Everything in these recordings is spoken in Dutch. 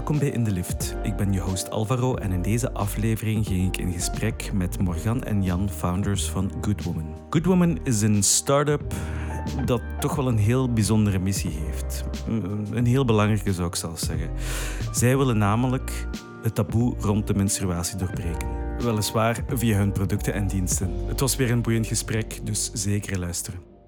Welkom bij In de Lift. Ik ben je host Alvaro en in deze aflevering ging ik in gesprek met Morgan en Jan, founders van Good Woman. Good Woman is een start-up dat toch wel een heel bijzondere missie heeft. Een heel belangrijke zou ik zelfs zeggen. Zij willen namelijk het taboe rond de menstruatie doorbreken. Weliswaar via hun producten en diensten. Het was weer een boeiend gesprek, dus zeker luisteren.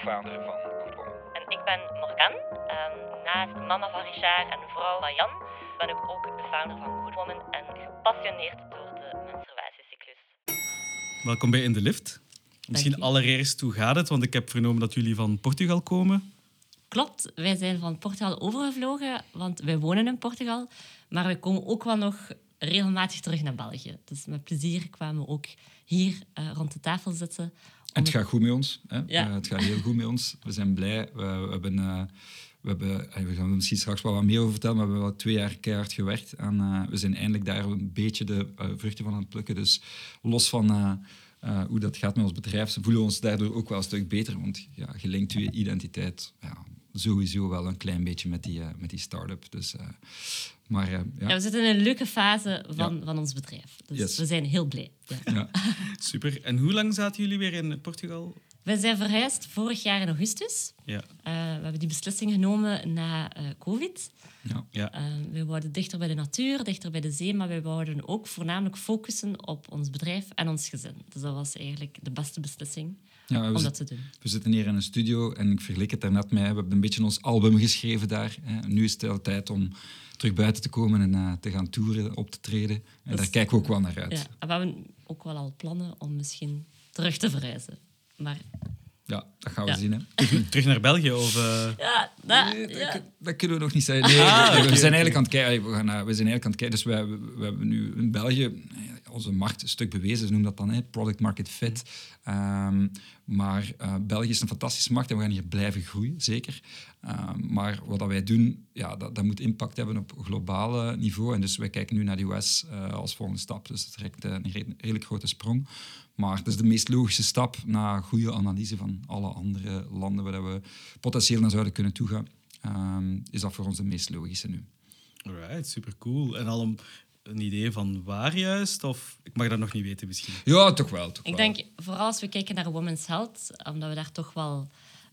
Co-founder van Good Woman. En ik ben Morgan. Ehm, naast mama van Richard en vrouw van Jan ben ik ook de founder van Good Woman en gepassioneerd door de menstruatiecyclus. Welkom bij In de Lift. Misschien allereerst, hoe gaat het? Want ik heb vernomen dat jullie van Portugal komen. Klopt, wij zijn van Portugal overgevlogen, want wij wonen in Portugal. Maar we komen ook wel nog regelmatig terug naar België. Dus met plezier kwamen we ook hier eh, rond de tafel zitten. En het gaat goed met ons. Hè? Ja. Eh, het gaat heel goed met ons. We zijn blij. We, we hebben, eh, we, hebben eh, we gaan er misschien straks wel wat meer over vertellen, maar we hebben wel twee jaar keihard gewerkt. En eh, we zijn eindelijk daar een beetje de eh, vruchten van aan het plukken. Dus los van eh, eh, hoe dat gaat met ons bedrijf, voelen we ons daardoor ook wel een stuk beter. Want ja, je linkt je identiteit ja, sowieso wel een klein beetje met die, eh, met die start-up. Dus, eh, maar eh, ja. Ja, we zitten in een leuke fase van, Ja. van ons bedrijf. Dus Yes. we zijn heel blij. Ja. ja. Super. En hoe lang zaten jullie weer in Portugal? We zijn verhuisd vorig jaar in augustus. Ja. Eh, we hebben die beslissing genomen na eh, COVID. Ja. Ja. Eh, we wouden dichter bij de natuur, dichter bij de zee, maar we wouden ook voornamelijk focussen op ons bedrijf en ons gezin. Dus dat was eigenlijk de beste beslissing Ja, we, om zit- dat te doen. we zitten hier in een studio en ik vergelijk het daarnet met... We hebben een beetje ons album geschreven daar. Hè. Nu is het tijd om terug buiten te komen en eh, te gaan toeren, op te treden. En Dat daar is- kijken we ook wel naar uit. Ja, we hebben ook wel al plannen om misschien terug te verhuizen. Maar Ja, dat gaan we Ja. zien. Hè. Terug naar België? Of, eh? ja, dat, Nee, dat, ja. dat kunnen we nog niet zeggen. Nee, Ah, we, zijn eigenlijk aan het kijken. We, gaan, we zijn eigenlijk aan het kijken. Dus we, hebben- we hebben nu in België eh, onze markt een stuk bewezen. Ze noemen dat dan hè, product market fit. Ehm, maar eh, België is een fantastische markt en we gaan hier blijven groeien, zeker. Ehm, maar wat dat wij doen, ja, dat, dat moet impact hebben op globale niveau. En dus wij kijken nu naar de US eh, als volgende stap. Dus dat is direct een re- redelijk grote sprong. Maar het is de meest logische stap na goede analyse van alle andere landen waar we potentieel naar zouden kunnen toegaan. Ehm, is dat voor ons de meest logische nu. Alright, super cool. En al een, een idee van waar juist? Of ik mag dat nog niet weten misschien. Ja, toch wel. Toch Ik wel. denk, vooral als we kijken naar Women's Health, omdat we daar toch wel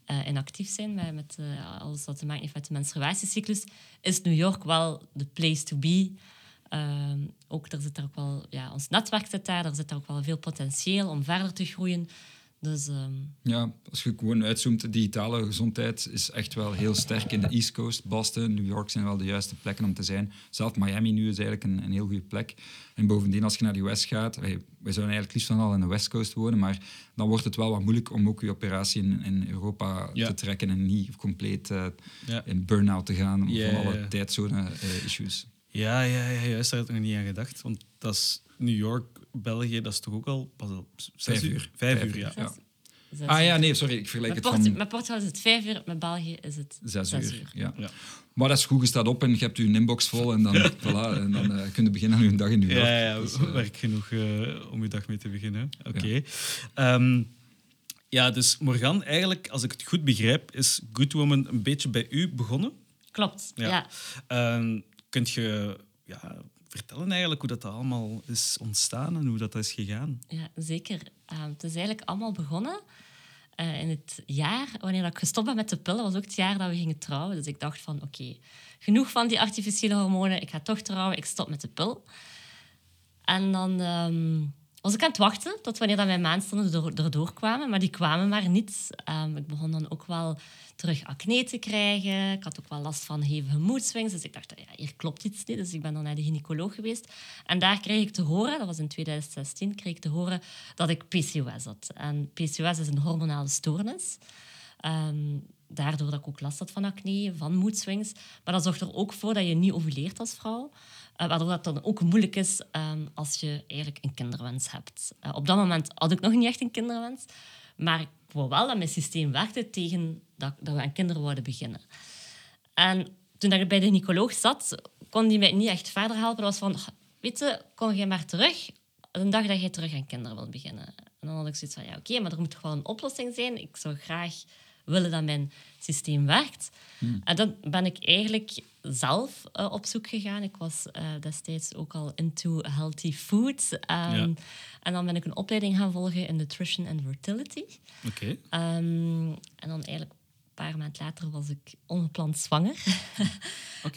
eh, in actief zijn met, met eh, alles wat te maken heeft met de menstruatiecyclus, is New York wel de place to be. Ehm, ook, er zit daar ook wel, ja, ons netwerk zit daar, er zit daar ook wel veel potentieel om verder te groeien. Dus ehm, Ja, als je gewoon uitzoomt, de digitale gezondheid is echt wel heel sterk in de East Coast. Boston, New York zijn wel de juiste plekken om te zijn. Zelf Miami nu is eigenlijk een, een heel goede plek. En bovendien, als je naar de US gaat, wij, wij zouden eigenlijk liefst van al in de West Coast wonen, maar dan wordt het wel wat moeilijk om ook je operatie in, in Europa Ja. te trekken en niet compleet eh, Ja. in burn-out te gaan Ja, van alle tijdzone-issues. Ja, ja, ja, juist. Daar had ik nog niet aan gedacht. Want dat is New York, België, dat is toch ook al pas op zes Vijf uur? Vijf, Vijf uur, ja. uur, ja. zes Ah ja, nee, sorry, ik vergelijk Met, het Portu- van met Portugal is het vijf uur, met België is het zes, zes uur. uur. Ja. Ja. Maar dat is goed, je staat op en je hebt je inbox vol en dan, voilà, en dan eh, kun je beginnen aan je dag in New York. Ja, ja, Dus, eh, werk genoeg eh, om je dag mee te beginnen. Oké. Ehm, ja, dus Morgan, eigenlijk, als ik het goed begrijp, is Good Woman een beetje bij u begonnen. Klopt, Ja. ja. Ehm, kunt je ja, vertellen eigenlijk hoe dat allemaal is ontstaan en hoe dat is gegaan? Ja, zeker. Ehm, het is eigenlijk allemaal begonnen eh, in het jaar wanneer ik gestopt ben met de pillen. was ook het jaar dat we gingen trouwen. Dus ik dacht van, oké, genoeg van die artificiële hormonen. Ik ga toch trouwen, ik stop met de pil. En dan ehm, was ik aan het wachten tot wanneer dat mijn maandstonden er, erdoor kwamen. Maar die kwamen maar niet. Ehm, ik begon dan ook wel terug acne te krijgen. Ik had ook wel last van hevige moedswings. Dus ik dacht, ja, hier klopt iets niet. Dus ik ben dan naar de gynaecoloog geweest. En daar kreeg ik te horen, dat was in 2016, kreeg ik te horen dat ik PCOS had. En PCOS is een hormonale stoornis. Ehm, daardoor dat ik ook last had van acne, van moedswings. Maar dat zorgt er ook voor dat je niet ovuleert als vrouw. Eh, waardoor dat dan ook moeilijk is ehm, als je eigenlijk een kinderwens hebt. Eh, op dat moment had ik nog niet echt een kinderwens. Maar ik wou wel dat mijn systeem werkte tegen dat, dat we aan kinderen wouden beginnen. En toen ik bij de gynaecoloog zat, kon die mij niet echt verder helpen. Dat was van, weet je, kom jij maar terug de dag dat jij terug aan kinderen wilt beginnen. En dan had ik zoiets van, ja, oké, maar er moet toch wel een oplossing zijn. Ik zou graag willen dat mijn systeem werkt. En dan ben ik eigenlijk zelf eh, op zoek gegaan. Ik was eh, destijds ook al into healthy food. Ehm, En dan ben ik een opleiding gaan volgen in nutrition and fertility. Oké. Ehm, en dan eigenlijk paar maanden later was ik ongepland zwanger.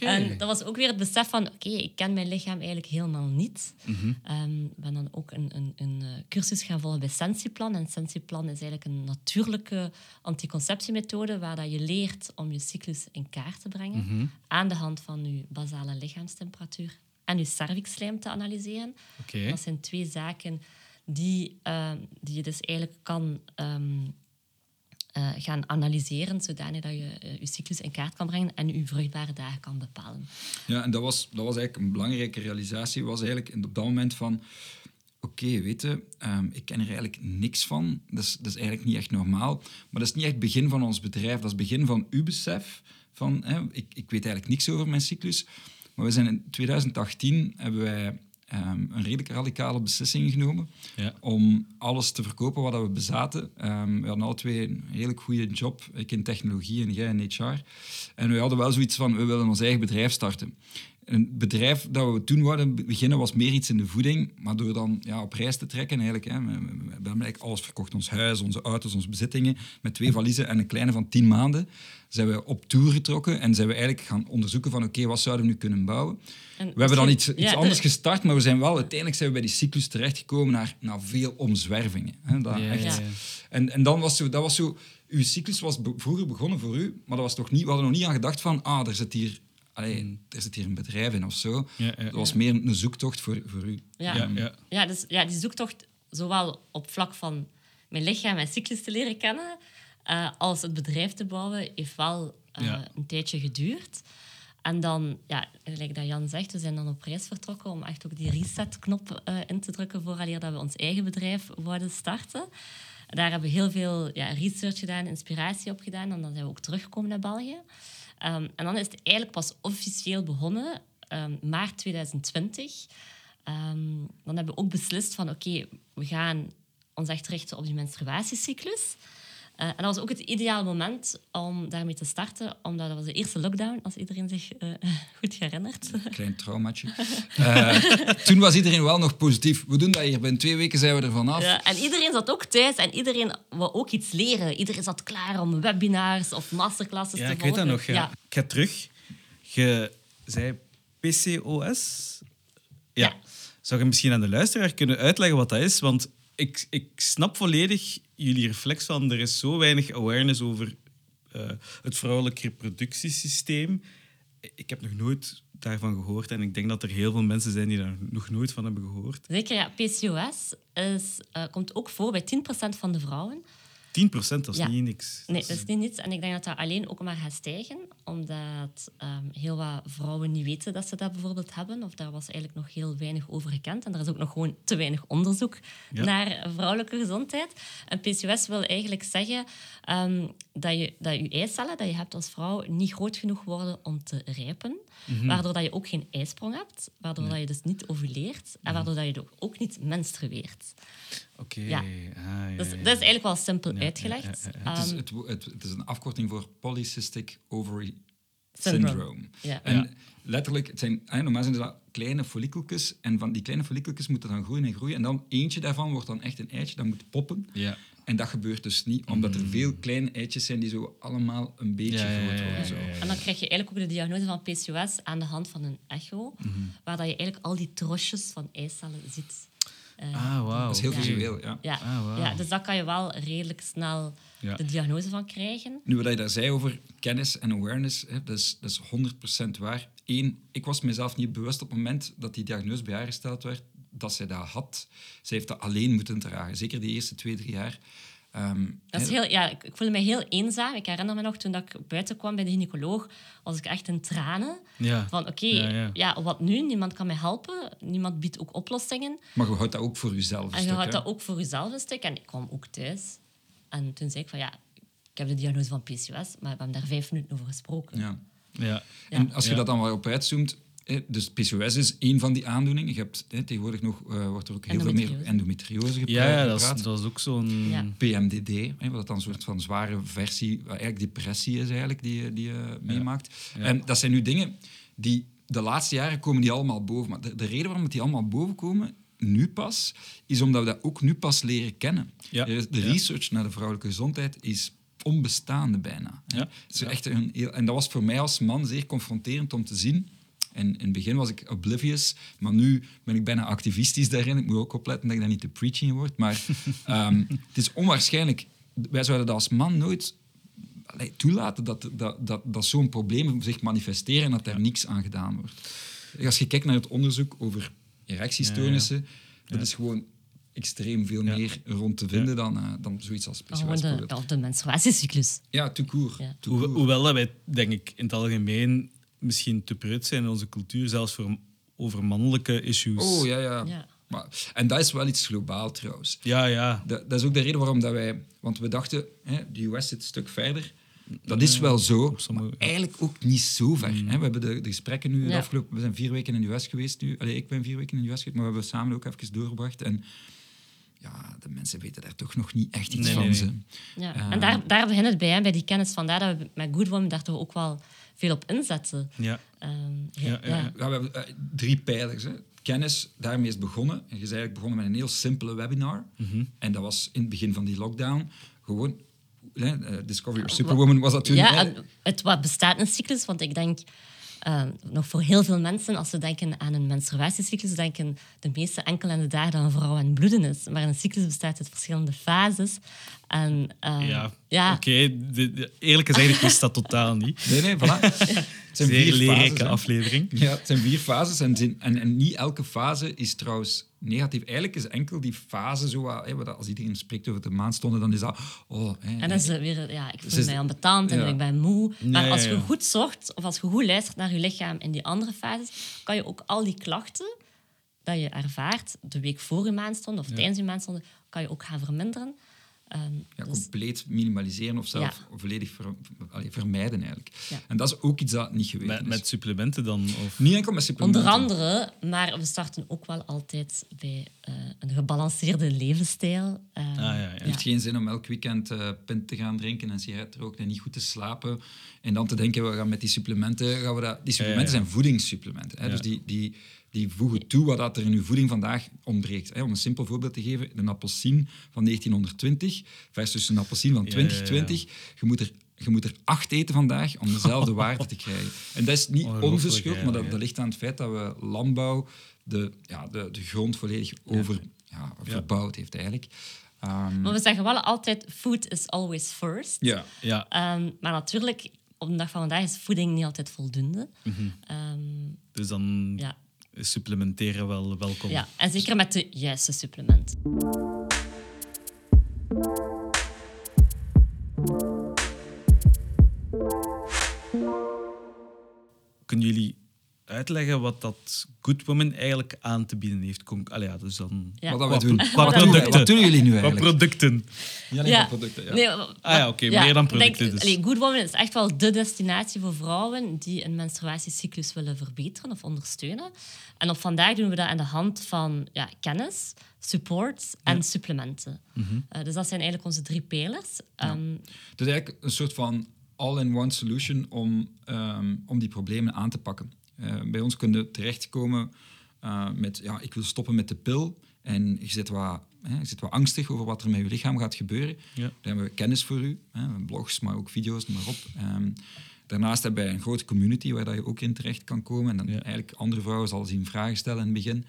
En dat was ook weer het besef van, oké, ik ken mijn lichaam eigenlijk helemaal niet. Ehm, Ik ben dan ook een, een, een eh, cursus gaan volgen bij Sensiplan. En Sensiplan is eigenlijk een natuurlijke anticonceptiemethode waar dat je leert om je cyclus in kaart te brengen aan de hand van je basale lichaamstemperatuur en je cervixslijm te analyseren. Dat zijn twee zaken die, ehm, die je dus eigenlijk kan ehm, eh, gaan analyseren, zodanig dat je eh, je cyclus in kaart kan brengen en je vruchtbare dagen kan bepalen. Ja, en dat was, dat was eigenlijk een belangrijke realisatie. Was eigenlijk op dat moment van... Oké, weet je, ehm, ik ken er eigenlijk niks van. Dat is, dat is eigenlijk niet echt normaal. Maar dat is niet echt het begin van ons bedrijf. Dat is het begin van uw besef. Van, hè, ik, ik weet eigenlijk niks over mijn cyclus. Maar we zijn in 2018 hebben wij ehm, een redelijk radicale beslissing genomen Ja. om alles te verkopen wat we bezaten. Ehm, we hadden alle twee een redelijk goede job. Ik in technologie en jij in HR. En we hadden wel zoiets van, we willen ons eigen bedrijf starten. Een bedrijf dat we toen wouden beginnen was meer iets in de voeding. Maar door dan ja, op reis te trekken, eigenlijk, hè, we, we- we hebben eigenlijk alles verkocht. Ons huis, onze auto's, onze bezittingen. Met twee valiezen en een kleine van tien maanden zijn we op tour getrokken. En zijn we eigenlijk gaan onderzoeken van, oké, wat zouden we nu kunnen bouwen? En We hebben dan iets, iets ja, anders de- gestart, maar we zijn wel, uiteindelijk zijn we bij die cyclus terechtgekomen naar, naar veel omzwervingen. Hè, dat Ja, echt. ja. En, en dan was zo, dat was zo, uw cyclus was be- vroeger begonnen voor u, maar dat was toch niet, we hadden nog niet aan gedacht van, ah, er zit hier, allee, er zit hier een bedrijf in of zo. Mm. Ja, ja, Dat was meer een zoektocht voor, voor u. Ja. Ja, ja. Ja, dus ja, die zoektocht, zowel op vlak van mijn lichaam en cyclus te leren kennen, eh, als het bedrijf te bouwen, heeft wel eh, Ja. een tijdje geduurd. En dan, ja, gelijk dat Jan zegt, we zijn dan op reis vertrokken om echt ook die reset-knop eh, in te drukken vooraleer dat we ons eigen bedrijf wouden starten. Daar hebben we heel veel ja, research gedaan, inspiratie op gedaan. En dan zijn we ook teruggekomen naar België. Ehm, en dan is het eigenlijk pas officieel begonnen, ehm, maart 2020. Ehm, dan hebben we ook beslist van oké, we gaan ons echt richten op die menstruatiecyclus. Eh, en dat was ook het ideale moment om daarmee te starten, omdat dat was de eerste lockdown, als iedereen zich eh, goed herinnert. Klein traumaatje. Eh, toen was iedereen wel nog positief. We doen dat hier, binnen twee weken zijn we er vanaf. Ja, en iedereen zat ook thuis en iedereen wou ook iets leren. Iedereen zat klaar om webinars of masterclasses Ja, te ik weet volgen. dat nog. Ja. Ik ga terug. Je zei PCOS. Ja. Ja. Zou je misschien aan de luisteraar kunnen uitleggen wat dat is? Want ik, ik snap volledig jullie reflex van er is zo weinig awareness over eh, het vrouwelijk reproductiesysteem. Ik heb nog nooit daarvan gehoord en ik denk dat er heel veel mensen zijn die daar nog nooit van hebben gehoord. 10% Zeker, ja. PCOS is, eh, komt ook voor bij 10% van de vrouwen. Dat is Ja. niet niks. Nee, dat is niet niets. En ik denk dat dat alleen ook maar gaat stijgen, omdat ehm, heel wat vrouwen niet weten dat ze dat bijvoorbeeld hebben. Of daar was eigenlijk nog heel weinig over gekend. En er is ook nog gewoon te weinig onderzoek Ja. naar vrouwelijke gezondheid. En PCOS wil eigenlijk zeggen ehm, dat, je, dat je eicellen dat je hebt als vrouw niet groot genoeg worden om te rijpen. Waardoor dat je ook geen eisprong hebt, waardoor dat je dus niet ovuleert en waardoor dat je ook niet menstrueert. Oké. Ja. Ah, ja, Dus dat is eigenlijk wel simpel Ja, uitgelegd. ja, ja, Het, is, Ehm, het, het, het is een afkorting voor Polycystic Ovary Syndrome. Syndrome. Ja. En Ja. letterlijk, het zijn, eh, normaal zijn dat kleine follikeltjes en van die kleine follikeltjes moeten dan groeien en groeien en dan eentje daarvan wordt dan echt een eitje, dat moet poppen. Ja. En dat gebeurt dus niet, omdat er veel kleine eitjes zijn die zo allemaal een beetje groot worden. Zo. En dan krijg je eigenlijk ook de diagnose van PCOS aan de hand van een echo, Mhm. waar dat je eigenlijk al die trosjes van eicellen ziet. Eh, Ah, wauw. Dat is heel visueel, ja. ja. Ah, wauw. ja, dus daar kan je wel redelijk snel Ja. de diagnose van krijgen. Nu, wat je daar zei over kennis en awareness, hè, dat, is, dat is 100% waar. Eén, ik was mezelf niet bewust op het moment dat die diagnose bij haar gesteld werd, dat zij dat had. Zij heeft dat alleen moeten dragen, zeker de eerste twee, drie jaar. Ehm, Dat is heel, ja, ik, ik voelde me heel eenzaam. Ik herinner me nog, toen dat ik buiten kwam bij de gynaecoloog, was ik echt in tranen. Ja. Van oké, Ja, ja, ja. wat nu? Niemand kan mij helpen. Niemand biedt ook oplossingen. Maar je houdt dat ook voor jezelf een En je houdt hè. dat ook voor jezelf een stuk. En ik kwam ook thuis. En toen zei ik van ja, ik heb de diagnose van PCOS, maar we hebben daar vijf minuten over gesproken. Ja. Ja. En als je Ja. dat dan wel op uitzoomt, dus PCOS is één van die aandoeningen. Je hebt eh, tegenwoordig nog, eh, wordt er ook heel veel meer Endometriose. endometriose gepra- Ja, dat, gepraat. is, dat is ook zo'n... Ja. PMDD, hè, wat dan een soort van zware versie, wat eigenlijk depressie is eigenlijk, die, je- die je meemaakt. Ja. En dat zijn nu dingen die de laatste jaren komen die allemaal boven. Maar de, de reden waarom die allemaal boven komen, nu pas, is omdat we dat ook nu pas leren kennen. Ja. Is- De Ja. research naar de vrouwelijke gezondheid is onbestaande bijna. hè. Ja. Het is echt een heel, en dat was voor mij als man zeer confronterend om te zien. En in het begin was ik oblivious, maar nu ben ik bijna activistisch daarin. Ik moet ook opletten dat ik dat niet te preaching word. Maar ehm, het is onwaarschijnlijk. Wij zouden dat als man nooit allee, toelaten dat, dat, dat, dat zo'n probleem zich manifesteren en dat daar niks aan gedaan wordt. Als je kijkt naar het onderzoek over erectiestoornissen, dat is gewoon extreem veel Ja. meer rond te vinden dan, eh, dan zoiets als PCOS. Gewoon de, de menstruatiecyclus. Ja, Hoe- court. hoewel dat wij, denk ik, in het algemeen misschien te preut zijn in onze cultuur, zelfs voor, over mannelijke issues. Oh, ja, ja. Ja. Maar, en dat is wel iets globaal trouwens. Ja, ja. Dat, dat is ook de reden waarom dat wij... Want we dachten, hè, de US zit een stuk verder. Dat is wel zo, sommige- maar eigenlijk ook niet zo ver. Hè. We hebben de, de gesprekken nu, de afgelopen... We zijn vier weken in de US geweest nu. Allee, ik ben vier weken in de US geweest, maar we hebben samen ook even doorgebracht. En ja, de mensen weten daar toch nog niet echt iets Nee, van. nee. Ja. Eh. en daar, daar begint het bij, hè, bij die kennis. Vandaar dat we met Good Woman daar toch ook wel veel op inzetten. ja. Ehm, Ja, ja, ja. Ja, we hebben eh, drie pijlers. Hè. Kennis, daarmee is het begonnen. En je is eigenlijk begonnen met een heel simpele webinar. Mhm. En dat was in het begin van die lockdown gewoon... Hè, eh, Discover Your Superwoman was dat toen. Ja, en het wat bestaat een cyclus, want ik denk eh, nog voor heel veel mensen, als ze denken aan een menstruatiecyclus, denken de meeste enkel aan de dagen dat een vrouw aan het bloeden is. Maar een cyclus bestaat uit verschillende fases. En, eh, Ja, ja. oké. Eerlijk gezegd, ik wist dat totaal niet. Nee, nee, voilà. Het zijn Zeer vier leerrijke fases. aflevering. Ja, het zijn vier fases en, en niet elke fase is trouwens negatief. Eigenlijk is enkel die fase zo... wat- Hè, wat- als iedereen spreekt over de maandstonden, dan is dat... Oh, hè, En dan is het weer, ja, ik voel Dus- mij ambetant en ja. ik ben moe. Maar als je ja. goed zorgt, of als je goed luistert naar je lichaam in die andere fases, kan je ook al die klachten dat je ervaart de week voor je maandstond of tijdens je maandstond, kan je ook gaan verminderen. Ehm, ja, dus- compleet minimaliseren of zelf volledig ver- allee, vermijden eigenlijk. Ja. En dat is ook iets dat niet geweten Met, is. met supplementen dan? Of... Niet enkel met supplementen. Onder andere, maar we starten ook wel altijd bij eh, een gebalanceerde levensstijl. Ehm, Ah, ja, ja. Het heeft geen zin om elk weekend eh pint te gaan drinken en sigaret te roken en niet goed te slapen. En dan te denken, we gaan met die supplementen... Gaan we dat... Die supplementen Ja, ja. zijn voedingssupplementen. Hè? Ja. Dus die, die, die voegen toe wat dat er in uw voeding vandaag ontbreekt. Hè? Om een simpel voorbeeld te geven, een appelsien van 1920 versus een appelsien van Ja, ja, ja. 2020. Je moet er... Je moet er acht eten vandaag om dezelfde waarde te krijgen. En dat is niet onze schuld, maar dat, ligt aan het feit dat we landbouw de, ja, de, de grond volledig over, ja, verbouwd heeft eigenlijk. Ehm, Maar we zeggen wel altijd, food is always first. ja. Ja, Ehm, maar natuurlijk, op de dag van vandaag is voeding niet altijd voldoende. Ehm, dus dan ja. Supplementeren wel welkom. ja, en zeker met de juiste supplementen. Uitleggen wat dat Good Woman eigenlijk aan te bieden heeft? Allee, ja, dus dan... Ja. Wat Wat doen. Wat, wat producten. wat doen jullie nu Wat eigenlijk? producten? Niet alleen maar producten, ja. Nee, Ah ja, oké, meer dan producten Denk, dus. allee, Good Woman is echt wel de destinatie voor vrouwen die een menstruatiecyclus willen verbeteren of ondersteunen. En op vandaag doen we dat aan de hand van ja, kennis, support en supplementen. Mhm. Eh, dus dat zijn eigenlijk onze drie pijlers. Ehm, Het is eigenlijk een soort van all-in-one solution om, ehm, om die problemen aan te pakken. Eh, bij ons kun je terechtkomen eh, met, ja, ik wil stoppen met de pil. En je zit, wat, hè, je zit wat angstig over wat er met je lichaam gaat gebeuren. Ja. Dan hebben we kennis voor u, hè, blogs, maar ook video's, noem maar op. Ehm, daarnaast hebben wij een grote community waar dat je ook in terecht kan komen. En dan Ja. eigenlijk andere vrouwen zal zien vragen stellen in het begin.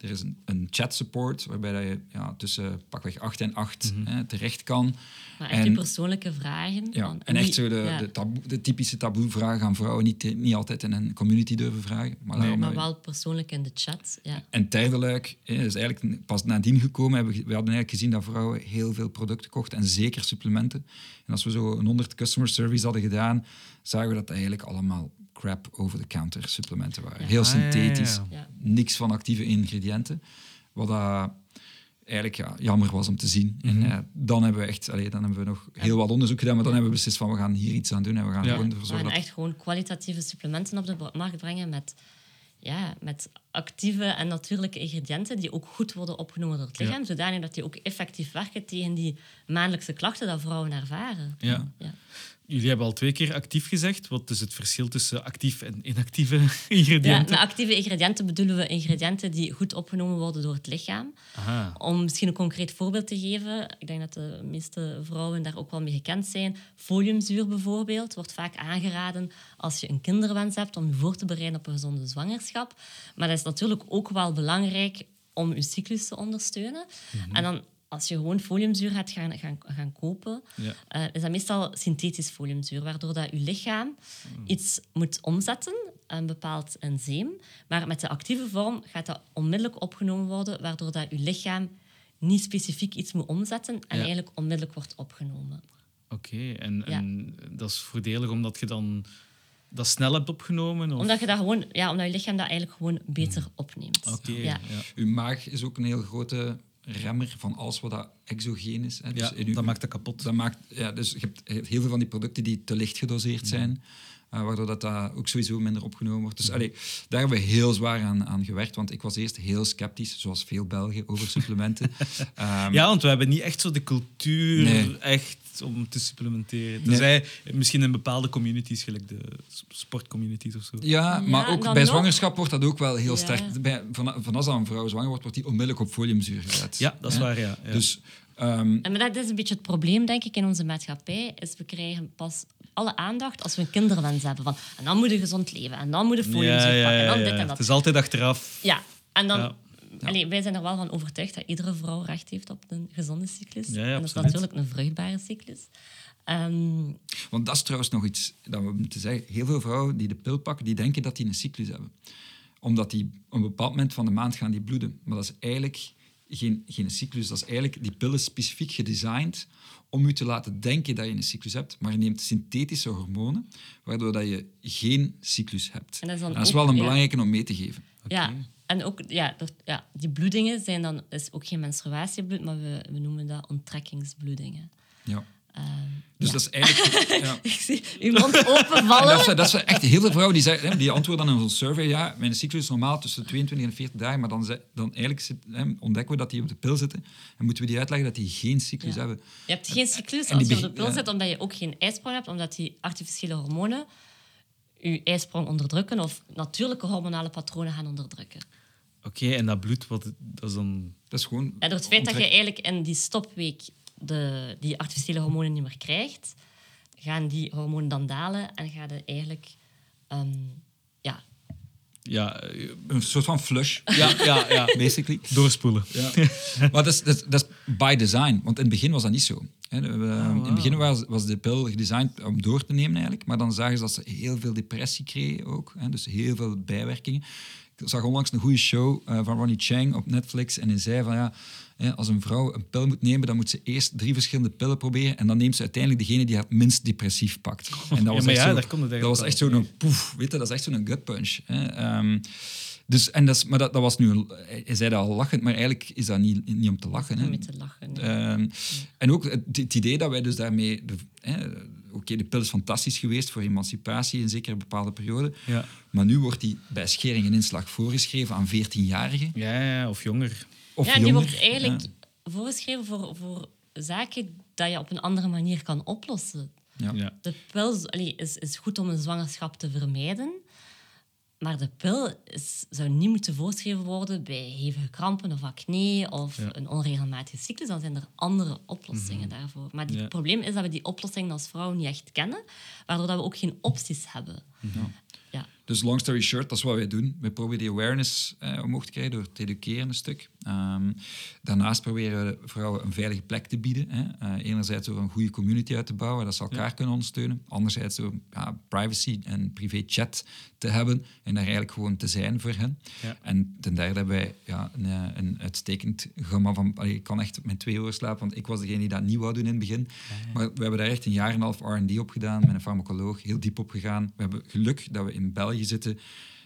Er is een, een chat support waarbij dat je ja, tussen pakweg 8 en 8 hè, terecht kan. maar echt En- persoonlijke vragen. ja, van- en echt zo de, ja, de, taboe, de typische taboe-vragen aan vrouwen niet, niet altijd in een community durven vragen. Maar Nee. maar wel persoonlijk in de chat. Ja. En luik hè, is eigenlijk pas nadien gekomen. Hebben, we hadden eigenlijk gezien dat vrouwen heel veel producten kochten en zeker supplementen. En als we zo een 100 customer service hadden gedaan, zagen we dat eigenlijk allemaal crap over-the-counter supplementen waren. Heel Ah, ja, ja, ja. synthetisch, Ja. niks van actieve ingrediënten. Wat dat eigenlijk ja, jammer was om te zien. Mhm. En ja, dan hebben we echt, allee, dan hebben we nog heel wat onderzoek gedaan, maar dan hebben we beslist van we gaan hier iets aan doen en we gaan Ja. gewoon We ervoor gaan zorgen dat echt gewoon kwalitatieve supplementen op de markt brengen met ja, met actieve en natuurlijke ingrediënten die ook goed worden opgenomen door het lichaam, zodanig dat die ook effectief werken tegen die maandelijkse klachten dat vrouwen ervaren. Ja. Ja. Jullie hebben al twee keer actief gezegd. Wat is het verschil tussen actief en inactieve Ja, ingrediënten? met actieve ingrediënten bedoelen we ingrediënten die goed opgenomen worden door het lichaam. Aha. Om misschien een concreet voorbeeld te geven, ik denk dat de meeste vrouwen daar ook wel mee gekend zijn. Foliumzuur bijvoorbeeld wordt vaak aangeraden als je een kinderwens hebt om je voor te bereiden op een gezonde zwangerschap. Maar dat is natuurlijk ook wel belangrijk om je cyclus te ondersteunen. En dan als je gewoon foliumzuur gaat gaan, gaan, gaan kopen, Ja. eh, is dat meestal synthetisch foliumzuur, waardoor dat je lichaam iets moet omzetten, een bepaald enzym. Maar met de actieve vorm gaat dat onmiddellijk opgenomen worden, waardoor dat je lichaam niet specifiek iets moet omzetten en Ja. eigenlijk onmiddellijk wordt opgenomen. Oké, en, Ja. en dat is voordelig omdat je dan dat snel hebt opgenomen? Of? Omdat je dat gewoon, ja, omdat je lichaam dat eigenlijk gewoon beter opneemt. Oké, Ja. ja. Uw maag is ook een heel grote remmer van alles wat dat exogeen is. Hè. Dus Ja, in uw- dat maakt dat kapot. Dat maakt, ja, dus je hebt je hebt heel veel van die producten die te licht gedoseerd zijn, eh, waardoor dat, dat ook sowieso minder opgenomen wordt. Dus allee, daar hebben we heel zwaar aan, aan gewerkt, want ik was eerst heel sceptisch, zoals veel Belgen, over supplementen. Ehm, Ja, want we hebben niet echt zo de cultuur Nee. echt om te supplementeren. Tenzij misschien in bepaalde communities, gelijk de sportcommunities of zo. Ja, maar Ja, ook bij nog. zwangerschap wordt dat ook wel heel Ja. sterk. Bij, van, van als dan een vrouw zwanger wordt, wordt die onmiddellijk op foliumzuur gezet. Ja, dat is waar, ja. ja. Dus ehm, En maar dat is een beetje het probleem, denk ik, in onze maatschappij. Is we krijgen pas alle aandacht als we een kinderwens hebben. Van, en dan moet je gezond leven. En dan moet je foliumzuur ja, ja, pakken. En dan dit en dat. Het is altijd achteraf. Ja, en dan... Allee, wij zijn er wel van overtuigd dat iedere vrouw recht heeft op een gezonde cyclus. En dat is natuurlijk een vruchtbare cyclus. Ehm, Want dat is trouwens nog iets dat we moeten zeggen. Heel veel vrouwen die de pil pakken, die denken dat die een cyclus hebben. Omdat die op een bepaald moment van de maand gaan die bloeden. Maar dat is eigenlijk geen, geen cyclus. Dat is eigenlijk, die pil is specifiek gedesigned om u te laten denken dat je een cyclus hebt. Maar je neemt synthetische hormonen, waardoor dat je geen cyclus hebt. En dat is dan dat is ook- wel een ja. belangrijke om mee te geven. Ja, en ook ja, door- ja, die bloedingen zijn dan is ook geen menstruatiebloed, maar we, we noemen dat onttrekkingsbloedingen. Ja. Ehm, Dus ja. dat is eigenlijk... ja. Ik zie uw mond En openvallen. dat, is, dat is echt heel veel vrouwen die, zeggen, hè, die antwoorden dan in onze survey. Ja, mijn cyclus is normaal tussen 22 en 40 dagen. Maar dan, dan eigenlijk zit, hè, ontdekken we dat die op de pil zitten. En moeten we die uitleggen dat die geen cyclus Ja. hebben. Je hebt geen cyclus En als je op de pil ja. zit, omdat je ook geen ijsprong hebt, omdat die artificiële hormonen je ijsprong onderdrukken of natuurlijke hormonale patronen gaan onderdrukken. Oké, en dat bloed, wat, dat is dan... Dat is gewoon... En door het feit dat je eigenlijk in die stopweek de, die artificiële hormonen niet meer krijgt, gaan die hormonen dan dalen en gaan je eigenlijk ehm, ja, Ja, eh, Een soort van flush, ja, ja, ja. basically. doorspoelen. Ja. maar dat is, dat, is, dat is by design, want in het begin was dat niet zo. Hè, we- In het begin was, was de pil gedesigned om door te nemen eigenlijk, maar dan zagen ze dat ze heel veel depressie kregen ook, hè, dus heel veel bijwerkingen. Ik zag onlangs een goede show eh, van Ronnie Chang op Netflix en hij zei van ja, als een vrouw een pil moet nemen, dan moet ze eerst drie verschillende pillen proberen en dan neemt ze uiteindelijk degene die het minst depressief pakt. En dat was maar echt ja, zo- dat was eigenlijk echt zo'n poef, weet je, dat is echt zo'n gut punch. Hè. Ehm, dus, en dat is, maar dat, dat was nu, hij zei dat al lachend, maar eigenlijk is dat niet, niet om te lachen. Hè. om te lachen. nee. Ehm, en ook het, het idee dat wij dus daarmee... Oké, de pil is fantastisch geweest voor emancipatie in zeker een bepaalde periode. Ja. Maar nu wordt die bij schering en inslag voorgeschreven aan 14-jarigen. Ja, ja, of jonger. Of ja, die wordt eigenlijk Ja. voorgeschreven voor, voor zaken dat je op een andere manier kan oplossen. Ja. Ja. De pil allee, is, is goed om een zwangerschap te vermijden. Maar de pil is, zou niet moeten voorgeschreven worden bij hevige krampen of acne of Ja. een onregelmatige cyclus. Dan zijn er andere oplossingen daarvoor. Maar het Ja. probleem is dat we die oplossingen als vrouw niet echt kennen, waardoor dat we ook geen opties hebben. Ja. Dus long story short, dat is wat wij doen. We proberen die awareness eh, omhoog te krijgen door te educeren een stuk. Ehm, daarnaast proberen we vrouwen een veilige plek te bieden. Hè. Eh, enerzijds door een goede community uit te bouwen, dat ze elkaar kunnen ondersteunen. Anderzijds door ja, privacy en privé chat te hebben en daar eigenlijk gewoon te zijn voor hen. Ja. En ten derde hebben wij ja, een, eh, een uitstekend gamma van... allee, ik kan echt mijn twee oren slapen, want ik was degene die dat niet wou doen in het begin. Maar we hebben daar echt een jaar en een half R&D op gedaan, met een farmacoloog, heel diep op gegaan. We hebben geluk dat we in België zitten,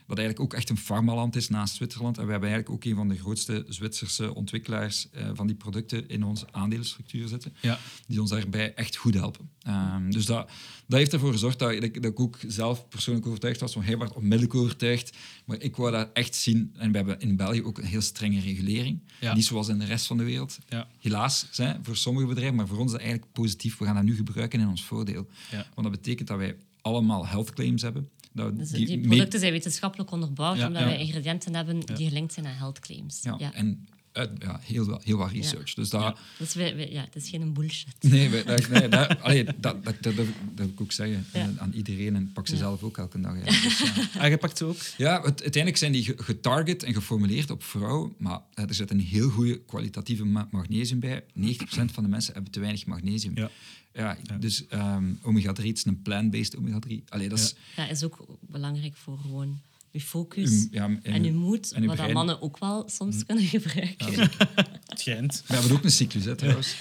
wat eigenlijk ook echt een farmaland is naast Zwitserland. En we hebben eigenlijk ook een van de grootste Zwitserse ontwikkelaars eh, van die producten in onze aandelenstructuur zitten, Ja. die ons daarbij echt goed helpen. Ehm, dus dat, dat heeft ervoor gezorgd dat, ik- dat ik ook zelf persoonlijk overtuigd was, want hij werd onmiddellijk overtuigd, maar ik wou dat echt zien. En we hebben in België ook een heel strenge regulering, Ja. niet zoals in de rest van de wereld. Ja. Helaas, hè, voor sommige bedrijven, maar voor ons is dat eigenlijk positief. We gaan dat nu gebruiken in ons voordeel. Ja. Want dat betekent dat wij allemaal health claims hebben. Dat we Dus die producten zijn wetenschappelijk onderbouwd, Ja, omdat ja. wij ingrediënten hebben die gelinkt zijn aan health claims. ja, Ja. En uit, ja, heel, wel- heel wat research. Dus dat... Dus wij, wij- ja, het is geen bullshit. Nee, wij- dat, nee dat, allee, dat, dat, dat, dat, dat wil ik ook zeggen Ja. eh, aan iedereen. En pak ze Ja. zelf ook elke dag. eigenlijk. Dus, ja. Ah, je pakt ze ook? Ja, het, uiteindelijk zijn die ge- getarget en geformuleerd op vrouwen, maar eh, er zit een heel goede kwalitatieve ma- magnesium bij. 90% van de mensen hebben te weinig magnesium. Ja. Ja, dus ehm, omega-3, het is een plant-based omega-3. Allee, dat is... Ja, is ook belangrijk voor gewoon je focus ja, en, en je moed, en wat dat mannen ook wel soms kunnen gebruiken. Het schijnt. We hebben ook een cyclus, hè, trouwens.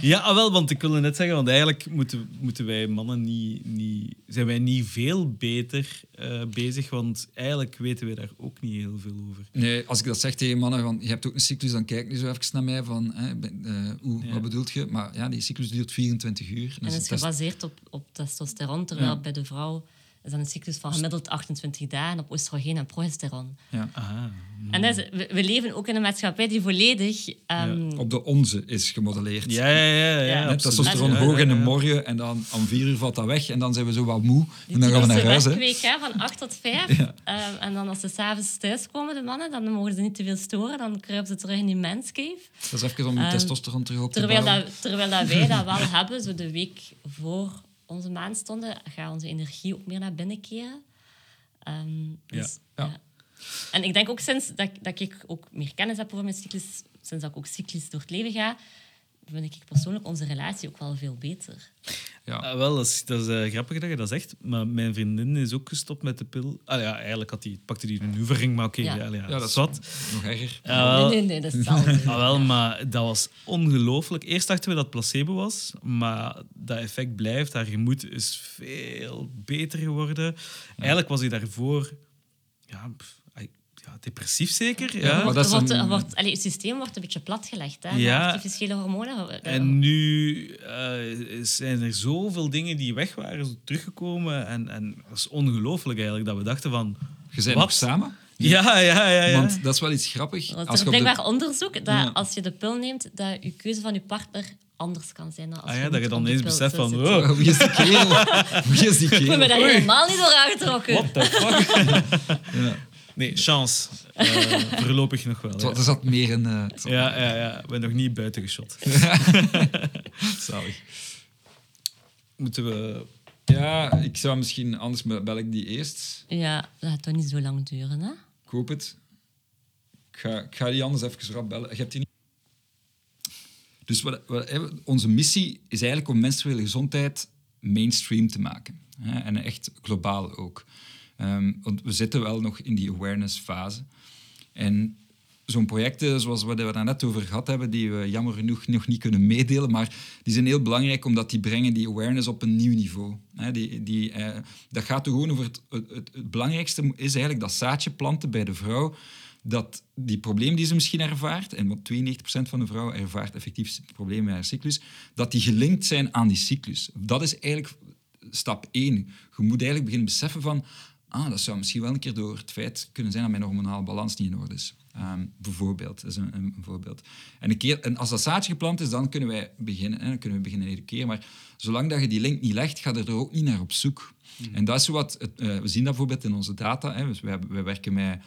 Ja, ah, wel, want ik wilde net zeggen, want eigenlijk moeten, moeten wij mannen niet, niet, zijn wij niet veel beter eh, bezig, want eigenlijk weten wij daar ook niet heel veel over. Nee, als ik dat zeg tegen mannen, van, je hebt ook een cyclus, dan kijken die zo even naar mij van, hè, eh, hoe, Ja. wat bedoelt je? Maar ja, die cyclus duurt 24 uur. En Dus is het is- gebaseerd op, op testosteron, terwijl Ja. bij de vrouw is dat een cyclus van gemiddeld 28 dagen op oestrogeen en progesteron. ja. Aha. En dat is, we, we leven ook in een maatschappij die volledig... ehm, Op de onze is gemodelleerd. Ja, ja, ja. ja, testosteron Ja, hoog ja, in de morgen en dan om vier uur valt dat weg en dan zijn we zo wat moe Die en dan gaan we naar huis. Hè, van 8 tot 5. Ehm, en dan als ze s'avonds thuiskomen, de mannen, dan mogen ze niet te veel storen. Dan kruipen ze terug in die manscave. Dat is even om je Ehm, testosteron terug op te Terwijl, bouwen. dat, terwijl dat wij dat wel hebben, zo de week voor onze maandstonden, gaat onze energie ook meer naar binnen keren. Ehm, dus, Ja. ja. En ik denk ook sinds dat, dat ik ook meer kennis heb over mijn cyclus, sinds dat ik ook cyclisch door het leven ga, vind ik persoonlijk onze relatie ook wel veel beter. Ja. Ah, wel, dat is, dat is eh, grappig dat je dat zegt. Maar mijn vriendin is ook gestopt met de pil. Ah, ja, eigenlijk had die, pakte die een oevering, maar oké, Ja. ja. Ja, Ja, dat is wat. nog erger. Wel. nee, nee, nee, dat is hetzelfde. Ah, wel, maar dat was ongelooflijk. Eerst dachten we dat het placebo was, maar dat effect blijft. Haar gemoed is veel beter geworden. Eigenlijk was hij daarvoor ja, pff, ja, depressief zeker. Ja. maar dat is Er wordt, een- er wordt, allee, het systeem wordt een beetje platgelegd, hè, met Ja. artificiële hormonen. En nu eh, zijn er zoveel dingen die weg waren teruggekomen. En, en dat is ongelooflijk eigenlijk, dat we dachten van... Je bent Wat? samen? Ja, ja, ja. ja. Want dat is wel iets grappig. Er Als is je de- blijkbaar onderzoek dat Ja. als je de pil neemt, dat je keuze van je partner anders kan zijn. Dan als Ah ja, dat je dan eens beseft van... zit. Oh, Wie is die kerel? Wie is die Ik ben me daar helemaal niet door aangetrokken. what the fuck? Ja. Nee, chance. Eh, voorlopig nog wel. Het ja. Er zat meer in... eh, Ja, ja, ja. Ik ben nog niet buiten geschot. Zalig. Moeten we... Ja, ik zou misschien... Anders bel ik die eerst. Ja, dat gaat toch niet zo lang duren, hè? Ik hoop het. Ik ga, ik ga die anders even rap bellen. Je hebt die niet... Dus wat, wat, hè, onze missie is eigenlijk om menstruele gezondheid mainstream te maken. Hè, en echt globaal ook. Ehm, want we zitten wel nog in die awareness fase. En zo'n projecten zoals wat we daar net over gehad hebben, die we jammer genoeg nog niet kunnen meedelen, maar die zijn heel belangrijk omdat die brengen die awareness op een nieuw niveau. Hè, die, die, eh, dat gaat er gewoon over het, het, het, het belangrijkste is eigenlijk dat zaadje planten bij de vrouw, dat die probleem die ze misschien ervaart, en want 92% van de vrouwen ervaart effectief problemen met haar cyclus, dat die gelinkt zijn aan die cyclus. Dat is eigenlijk stap 1. Je moet eigenlijk beginnen beseffen van, ah, dat zou misschien wel een keer door het feit kunnen zijn dat mijn hormonale balans niet in orde is. Ehm, bijvoorbeeld, is een, een, voorbeeld. En, een keer, en als dat zaadje geplant is, dan kunnen wij beginnen, hè, dan kunnen we beginnen educeren. Maar zolang dat je die link niet legt, ga je er ook niet naar op zoek. En dat is wat, het, eh, we zien dat bijvoorbeeld in onze data. Hè. Dus wij, wij werken met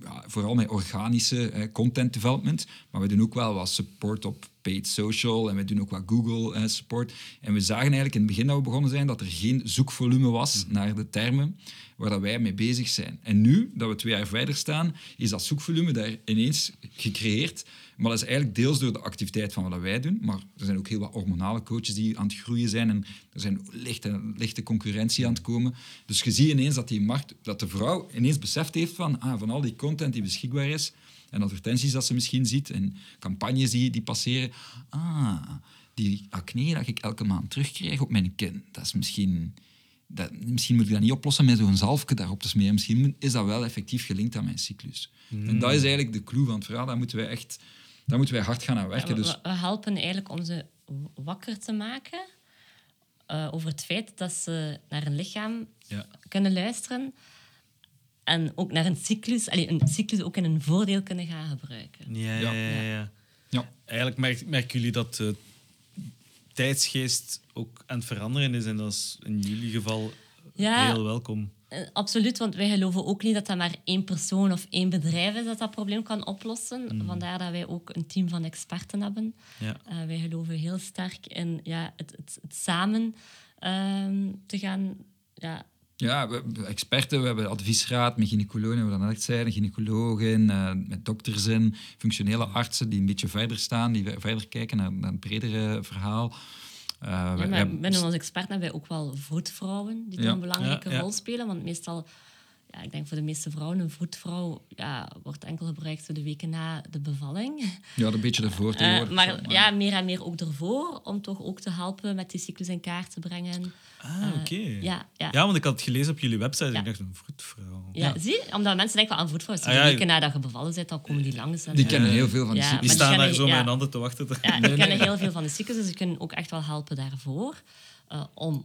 ja, vooral met organische content development, maar we doen ook wel wat support op paid social en we doen ook wat Google support. En we zagen eigenlijk in het begin dat we begonnen zijn dat er geen zoekvolume was mm. naar de termen waar dat wij mee bezig zijn. En nu, dat we twee jaar verder staan, is dat zoekvolume daar ineens gecreëerd. Maar dat is eigenlijk deels door de activiteit van wat wij doen, maar er zijn ook heel wat hormonale coaches die aan het groeien zijn en er zijn lichte, lichte concurrentie aan het komen. Dus je ziet ineens dat die markt, dat de vrouw ineens beseft heeft van, ah, van al die content die beschikbaar is en advertenties dat ze misschien ziet en campagnes die, die passeren, ah, die acne dat ik elke maand terugkrijg op mijn kin, dat is misschien dat, misschien moet ik dat niet oplossen met zo'n zalfje daarop te smeren. Misschien is dat wel effectief gelinkt aan mijn cyclus. En dat is eigenlijk de clue van het verhaal. Daar moeten wij echt daar moeten wij hard gaan aan Ja, werken. we, dus, we helpen eigenlijk om ze wakker te maken eh, over het feit dat ze naar hun lichaam Ja. kunnen luisteren en ook naar een cyclus, allee, een cyclus ook in een voordeel kunnen gaan gebruiken. Ja, Ja. ja, ja. ja. ja. Eigenlijk merk- merken jullie dat de tijdsgeest ook aan het veranderen is. En dat is in jullie geval Ja. heel welkom. Eh, Absoluut, want wij geloven ook niet dat dat maar één persoon of één bedrijf is dat dat probleem kan oplossen. Vandaar dat wij ook een team van experten hebben. Ja. Eh, wij geloven heel sterk in ja, het, het, het samen ehm, te gaan. Ja, Ja, we, we- experten, we hebben adviesraad met gynaecologen, we dat net zeiden, gynaecologen, eh, met dokters in, functionele artsen die een beetje verder staan, die ver- verder kijken naar, naar het bredere verhaal. We- ja, maar hebben- binnen onze experten hebben wij ook wel vroedvrouwen die Ja. een belangrijke rol spelen. Want meestal, ja, ik denk voor de meeste vrouwen, een vroedvrouw ja, wordt enkel gebruikt voor de weken na de bevalling. ja, een beetje ervoor Eh, tegenwoordig. maar ja, meer en meer ook ervoor, om toch ook te helpen met die cyclus in kaart te brengen. Ah, oké. Ja, ja. Ja, want ik had het gelezen op jullie website en Ja. ik dacht, een vroedvrouw. Ja, zie je? Omdat mensen denken wel aan voetvrouw. Als je Ah, de ja. weken nadat je bevallen bent, dan komen die langs. En, Die eh, kennen heel veel van de Ja, cyclus. Die staan die daar zo met hun handen te wachten. Ja, die Nee, kennen heel veel van de cyclus, dus ze kunnen ook echt wel helpen daarvoor. eh, om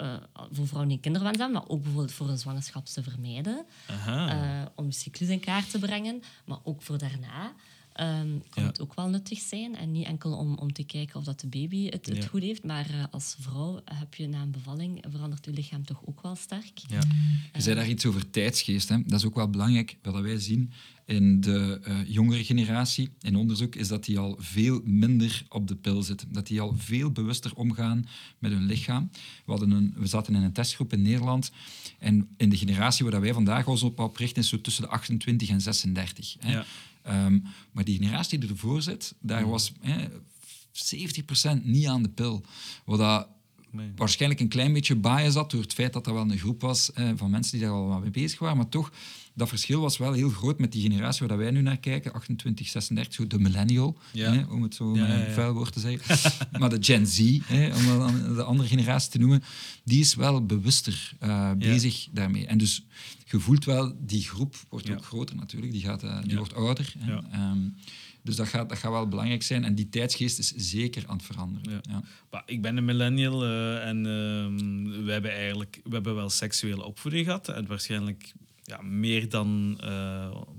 eh, voor vrouwen die kinderwens hebben, maar ook bijvoorbeeld voor een zwangerschap te vermijden. Aha. eh, om je cyclus in kaart te brengen, maar ook voor daarna. Ehm, kan Ja. het ook wel nuttig zijn. En niet enkel om, om te kijken of dat de baby het, het Ja. goed heeft, maar eh, als vrouw heb je na een bevalling verandert je lichaam toch ook wel sterk. ja. Je zei daar iets over tijdsgeest. Hè? Dat is ook wel belangrijk. Wat wij zien in de eh, jongere generatie, in onderzoek, is dat die al veel minder op de pil zitten. Dat die al veel bewuster omgaan met hun lichaam. We, hadden een, we zaten in een testgroep in Nederland. En in de generatie waar wij vandaag ons op, op richten, is zo tussen de 28 en 36. Hè? Ja. Ehm, maar die generatie die ervoor zit, daar was hè, 70% niet aan de pil. Wat dat Nee. waarschijnlijk een klein beetje bias had door het feit dat er wel een groep was eh, van mensen die daar al wat mee bezig waren. Maar toch, dat verschil was wel heel groot met die generatie waar wij nu naar kijken, 28, 36, zo de millennial, Ja. hè, om het zo Ja, met ja, een ja. vuil woord te zeggen. maar de Gen Z, hè, om de andere generatie te noemen, die is wel bewuster eh, bezig daarmee. En dus je voelt wel, die groep wordt ook groter natuurlijk, die, gaat, eh, die wordt ouder. Hè. Ehm, dus dat gaat, dat gaat wel belangrijk zijn. En die tijdsgeest is zeker aan het veranderen. Ja. Ja. Maar ik ben een millennial eh, en ehm, we hebben eigenlijk we hebben wel seksuele opvoeding gehad. En waarschijnlijk ja, meer dan eh,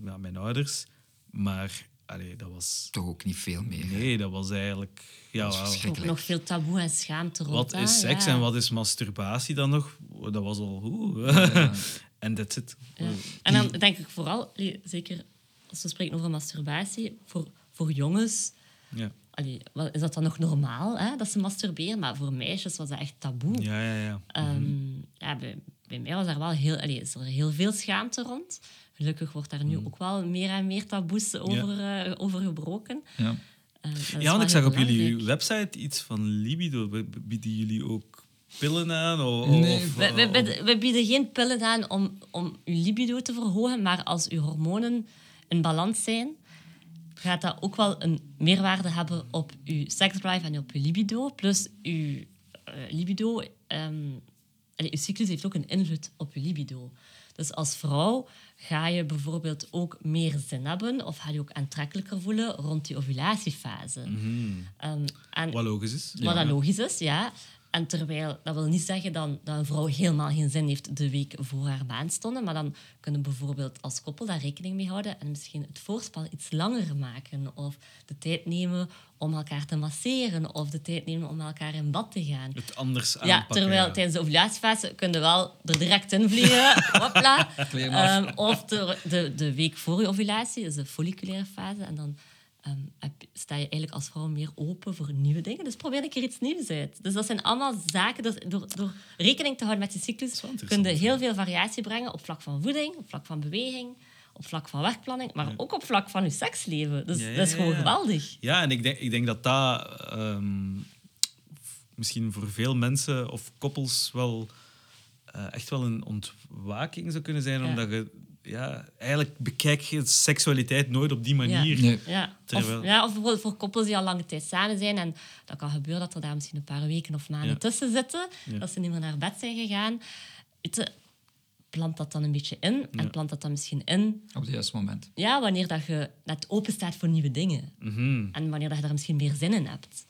ja, mijn ouders. Maar allee, dat was... Toch ook niet veel meer. hè. Nee, dat was eigenlijk... Ja. Ook nog veel taboe en schaamte rond. wat hè, is seks ja. en wat is masturbatie dan nog? Dat was al. Ja. en that's it. Ja. En dan denk ik vooral, zeker als we spreken over masturbatie, voor, voor jongens Ja. allee, wat- is dat dan nog normaal hè, dat ze masturberen, maar voor meisjes was dat echt taboe. Ja, ja, ja. Ehm, ja, bij, bij mij was er wel heel, allee, is er heel veel schaamte rond. Gelukkig wordt daar nu Mm. ook wel meer en meer taboes over, eh, over gebroken. Ja. Eh, Ja, want ik zag op jullie website iets van libido. Bieden jullie ook pillen aan? O- Nee, of, We, we, of- we- we bieden geen pillen aan om, om uw libido te verhogen, maar als uw hormonen in balans zijn, gaat dat ook wel een meerwaarde hebben op uw seksdrive en op uw libido. Plus uw eh, libido, ehm, uw cyclus heeft ook een invloed op uw libido. Dus als vrouw ga je bijvoorbeeld ook meer zin hebben of ga je ook aantrekkelijker voelen rond die ovulatiefase. En Wat logisch is. wat dat logisch is, ja. En terwijl, dat wil niet zeggen dan, dat een vrouw helemaal geen zin heeft de week voor haar maandstonden, maar dan kunnen bijvoorbeeld als koppel daar rekening mee houden en misschien het voorspel iets langer maken of de tijd nemen om elkaar te masseren of de tijd nemen om met elkaar in bad te gaan. Het anders Ja, terwijl ja. tijdens de ovulatiefase kun je wel er direct in vliegen. Hopla. Ehm, of de, de, de week voor je ovulatie, is de folliculaire fase. En dan ehm, heb- sta je eigenlijk als vrouw meer open voor nieuwe dingen. Dus probeer een keer iets nieuws uit. Dus dat zijn allemaal zaken. Dus door, door rekening te houden met je cyclus kun je heel veel variatie brengen op vlak van voeding, op vlak van beweging, op vlak van werkplanning, maar ook op vlak van je seksleven. Dus Ja, ja, dat is gewoon geweldig. Ja, en ik denk, ik denk dat dat ehm, misschien voor veel mensen of koppels wel eh, echt wel een ontwaking zou kunnen zijn, omdat je ja, eigenlijk bekijk je seksualiteit nooit op die manier. Nee. Ja. Terwijl- Of, ja, of bijvoorbeeld voor koppels die al lange tijd samen zijn. En dat kan gebeuren dat er daar misschien een paar weken of maanden Ja. tussen zitten. Ja. Dat ze niet meer naar bed zijn gegaan. Je, plant dat dan een beetje in. En plant dat dan misschien in Op het juiste moment. ja, wanneer dat je net open staat voor nieuwe dingen. Mhm. En wanneer dat je daar misschien meer zin in hebt.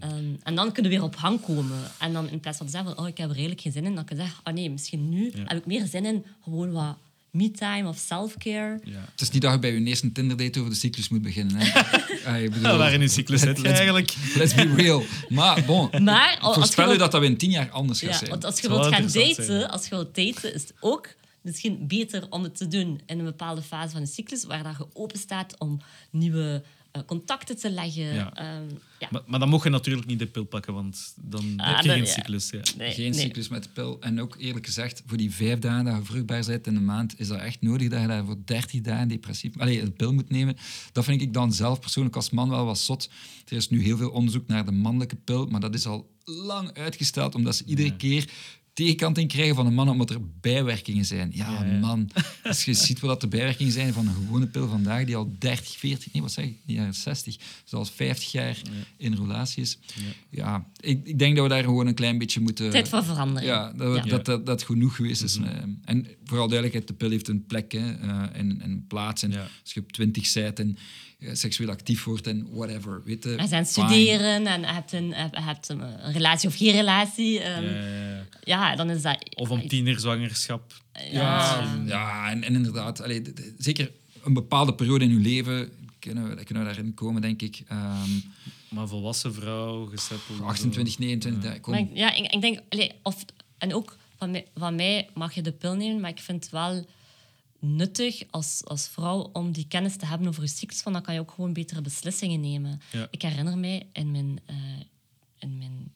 Ehm, en dan kun je weer op hang komen. En dan in plaats van te zeggen van, oh, ik heb er eigenlijk geen zin in, dan kun je zeggen, oh nee, misschien nu heb ik meer zin in gewoon wat me-time of self-care. Ja. Het is niet dat je bij je eerste Tinder-date over de cyclus moet beginnen. Hè. Ah, ik bedoel, Ja, waar in een cyclus zit eigenlijk? Let's be real. Maar bon, Maar als voorspel je u wilt- dat dat in tien jaar anders gaat Ja, zijn. want als je wilt wel gaan daten, zijn. als je wilt daten, is het ook misschien beter om het te doen in een bepaalde fase van de cyclus, waar dat je open staat om nieuwe contacten te leggen. Ja. Ehm, ja. Maar, maar dan mocht je natuurlijk niet de pil pakken, want dan Ah, heb je geen ja. cyclus. Ja. Nee, Geen nee. cyclus met de pil. En ook eerlijk gezegd, voor die vijf dagen dat je vruchtbaar bent in een maand, is dat echt nodig dat je daar voor 30 dagen depressief Allee, een pil moet nemen. Dat vind ik dan zelf persoonlijk als man wel wat zot. Er is nu heel veel onderzoek naar de mannelijke pil, maar dat is al lang uitgesteld, omdat ze iedere keer tegenkanting krijgen van een man omdat er bijwerkingen zijn. Ja, Ja, ja. man. Als je ziet wat de bijwerkingen zijn van een gewone pil vandaag, die al 30, 40, nee, wat zeg ik, die jaren 60, zelfs 50 jaar in relatie is. Ja, ik, ik denk dat we daar gewoon een klein beetje moeten... Tijd voor verandering. Ja, dat, Ja. Dat, dat, dat genoeg geweest is. Mhm. eh. En vooral duidelijkheid, de pil heeft een plek hè, eh, en, en een plaats. En Ja. als je op 20 bent en seksueel actief wordt en whatever. Weet je, We zijn fine. studeren en je hebt een, je hebt een, een relatie of geen relatie. ehm, Ja, ja, ja. ja, dan is dat... Of om tienerzwangerschap. Ja. Ja, en, en inderdaad, allee, zeker een bepaalde periode in je leven kunnen we, kunnen we daarin komen, denk ik. Ehm, Maar volwassen vrouw, gesetteld. 28, 29, daar- kom. Ik- ja, ik, ik denk... allee, of, en ook van mij, van mij mag je de pil nemen, maar ik vind het wel nuttig als, als vrouw om die kennis te hebben over je cyclus, want dan kan je ook gewoon betere beslissingen nemen. Ja. Ik herinner mij in mijn, eh in mijn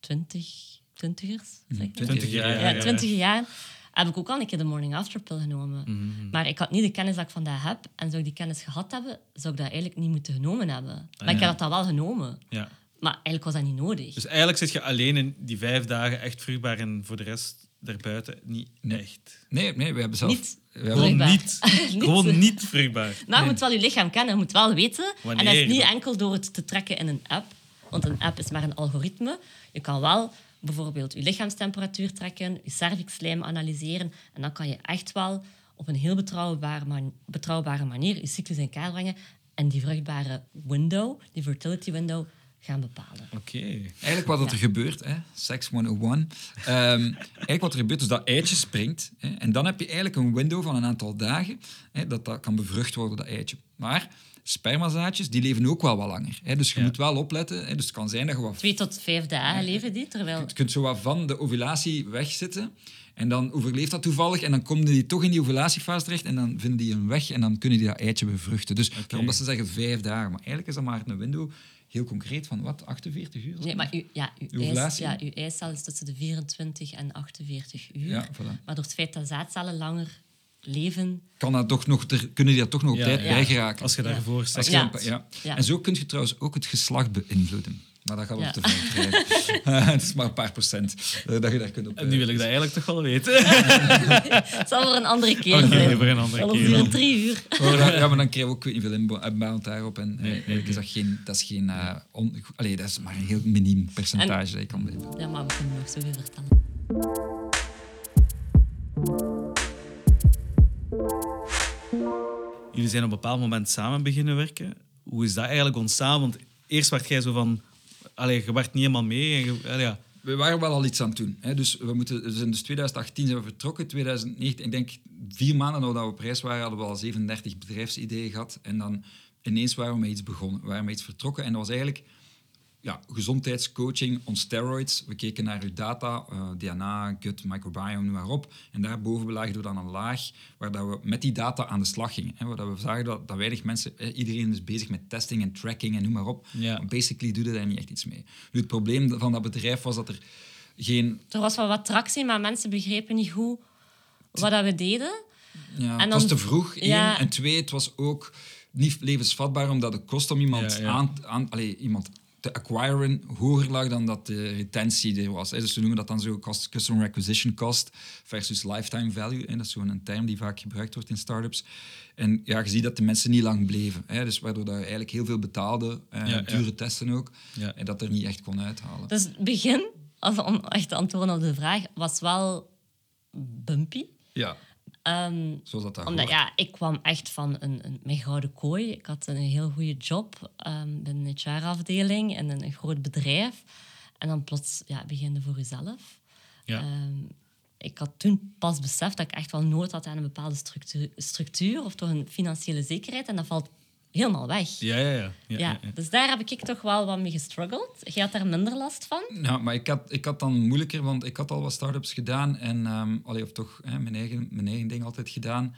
twintig, twintigers, zeg ik dat? 20 jaar. ja, twintig jaar heb ik ook al een keer de morning after pill genomen. Mhm. Maar ik had niet de kennis dat ik vandaag heb. En zou ik die kennis gehad hebben, zou ik dat eigenlijk niet moeten genomen hebben. Maar ik heb dat dan wel genomen. Ja. Maar eigenlijk was dat niet nodig. Dus eigenlijk zit je alleen in die vijf dagen echt vruchtbaar en voor de rest daarbuiten niet echt. Nee, nee, we hebben zelf... Niet. we hebben- Gewoon Vruchtbaar. niet, gewoon niet vruchtbaar. Maar je moet wel je lichaam kennen, je moet wel weten. En dat Wanneer is niet enkel door het te trekken in een app. Want een app is maar een algoritme. Je kan wel bijvoorbeeld je lichaamstemperatuur trekken, je cervixlijm analyseren. En dan kan je echt wel op een heel betrouwbare, man- betrouwbare manier je cyclus in kaart brengen en die vruchtbare window, die fertility window, gaan bepalen. Oké. Eigenlijk wat er gebeurt, hè, Sex 101. Ehm, eigenlijk wat er gebeurt is dat eitje springt. Hè, en dan heb je eigenlijk een window van een aantal dagen hè, dat dat kan bevrucht worden, dat eitje. Maar spermazaadjes, die leven ook wel wat langer. Hè, dus je Ja. moet wel opletten. Hè, dus het kan zijn dat je wat... Twee tot vijf dagen leven die, terwijl... Je kunt zo wat van de ovulatie wegzitten. En dan overleeft dat toevallig. En dan komen die toch in die ovulatiefase terecht. En dan vinden die een weg. En dan kunnen die dat eitje bevruchten. Dus daarom dat ze zeggen vijf dagen. Maar eigenlijk is dat maar een window, heel concreet, van wat? 48 uur? Nee, maar uw, ja, uw, ovulatie? ja, uw eicel is tussen de 24 en 48 uur. Ja, voilà. Maar door het feit dat zaadcellen langer leven... kan dat toch nog, er, kunnen die er toch nog op Ja, tijd ja. bij geraken. Als je Ja. daarvoor Als staat. je Ja. een- ja. Ja. En zo kun je trouwens ook het geslacht beïnvloeden. Maar dat gaat Ja. op te krijgen. Het is maar een paar procent eh, dat je daar kunt op... En nu wil ik dat eigenlijk toch wel weten. Het zal voor een andere keer Oké, zijn. voor een andere keer drie uur. Oh, dan- ja, maar dan krijg je ook ik niet veel inbo- inbound daarop. En eh, nee, eigenlijk is dat geen... Dat is, geen eh, on- allee, dat is maar een heel miniem percentage dat je kan beïnvloeden. Ja, maar we kunnen nog zoveel vertellen. Jullie zijn op een bepaald moment samen beginnen werken. Hoe is dat eigenlijk ontstaan? Want eerst werd jij zo van... Allee, je werd niet helemaal mee. En ja. We waren wel al iets aan het doen. Hè. Dus, we moeten, dus in dus 2018 zijn we vertrokken. 2019, ik denk vier maanden nadat we op reis waren, hadden we al 37 bedrijfsideeën gehad. En dan ineens waren we met iets begonnen. We waren met iets vertrokken. En dat was eigenlijk ja, gezondheidscoaching on steroids. We keken naar uw data, eh, DNA, gut, microbiome, noem maar op. En daarboven belaagden we dan een laag waar dat we met die data aan de slag gingen. Hè, waar dat we zagen dat, dat weinig mensen... eh, iedereen is bezig met testing en tracking en noem maar op. Ja. Maar basically doe je daar niet echt iets mee. Nu, het probleem van dat bedrijf was dat er geen... Er was wel wat tractie, maar mensen begrepen niet goed wat dat we deden. Ja, En het dan- was te vroeg, één. Ja. En twee, het was ook niet levensvatbaar, omdat het kost om iemand Ja, ja. aan... aan allee, iemand de acquiren hoger lag dan dat de retentie er was. Dus we noemen dat dan zo cost, customer acquisition cost versus lifetime value. Hè. Dat is zo'n term die vaak gebruikt wordt in startups. En ja, je ziet dat de mensen niet lang bleven. Hè. Dus waardoor dat je eigenlijk heel veel betaalde, eh, Ja, ja. dure testen ook, Ja. en dat er niet echt kon uithalen. Dus het begin, als- om echt te antwoorden op de vraag, was wel bumpy. Ja, Zoals dat omdat hoort. ja, ik kwam echt van een, een, mijn gouden kooi. Ik had een heel goede job ehm binnen de HR-afdeling in een, een groot bedrijf. En dan plots ja, begin je voor jezelf. Ja. Ehm, ik had toen pas beseft dat ik echt wel nood had aan een bepaalde structuur, structuur of toch een financiële zekerheid. En dat valt helemaal weg. Ja, ja, ja. ja. Dus daar heb ik toch wel wat mee gestruggeld. Jij had daar minder last van? Ja, maar ik had, ik had dan moeilijker, want ik had al wat start-ups gedaan. En, ehm allee, of toch hè, mijn, eigen, mijn eigen ding altijd gedaan.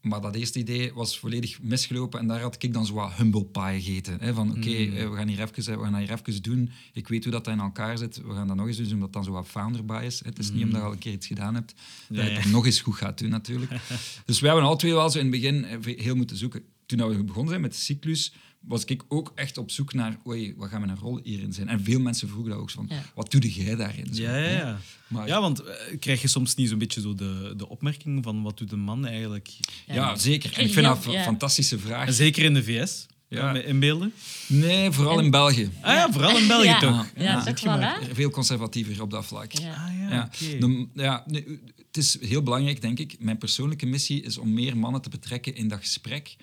Maar dat eerste idee was volledig misgelopen. En daar had ik dan zo wat humble pie gegeten. Hè, van oké, eh, we gaan hier even, we gaan hier even doen. Ik weet hoe dat in elkaar zit. We gaan dat nog eens doen, omdat dan zo wat founder bias. Hè. Het is niet omdat je al een keer iets gedaan hebt, dat je ja. het nog eens goed gaat doen natuurlijk. dus we hebben al twee wel zo in het begin eh, heel moeten zoeken. Toen we begonnen zijn met de cyclus, was ik ook echt op zoek naar, oei, wat gaat mijn rol hierin zijn? En veel mensen vroegen dat ook van, Ja. wat doe jij daarin? Zo, Ja, ja, ja. Maar- ja, want eh, krijg je soms niet zo'n beetje zo de, de opmerking van wat doet een man eigenlijk? Ja, zeker. En ik vind dat een ja. fantastische vraag. En zeker in de VS, Ja. kan me inbeelden. Nee, vooral in België. Ah ja, vooral in België Ja. toch? Ja, Ah, toch wel, hè? Veel conservatiever op dat vlak. Ja. Ah ja, Ja, oké. de- ja nee, het is heel belangrijk, denk ik. Mijn persoonlijke missie is om meer mannen te betrekken in dat gesprek.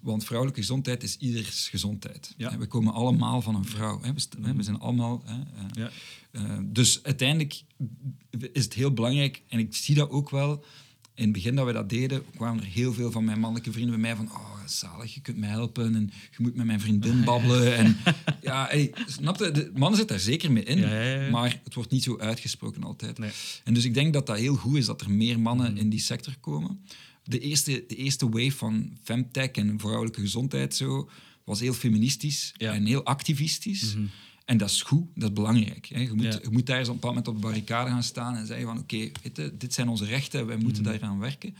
Want vrouwelijke gezondheid is ieders gezondheid. Ja. We komen allemaal van een vrouw. Hè. We, we zijn allemaal... Hè, eh, Ja. eh, dus uiteindelijk is het heel belangrijk, en ik zie dat ook wel. In het begin dat we dat deden, kwamen er heel veel van mijn mannelijke vrienden bij mij van oh, zalig, je kunt mij helpen en je moet met mijn vriendin babbelen. En, ja, hey, snap je? De mannen zitten daar zeker mee in, Ja, ja, ja. maar het wordt niet zo uitgesproken altijd. Nee. En dus ik denk dat dat heel goed is dat er meer mannen in die sector komen. De eerste, de eerste wave van femtech en vrouwelijke gezondheid zo, was heel feministisch en heel activistisch. En dat is goed, dat is belangrijk. Hè. Je, moet, Ja. je moet daar eens op een bepaald moment op de barricade gaan staan en zeggen van oké, dit zijn onze rechten, wij moeten daaraan werken.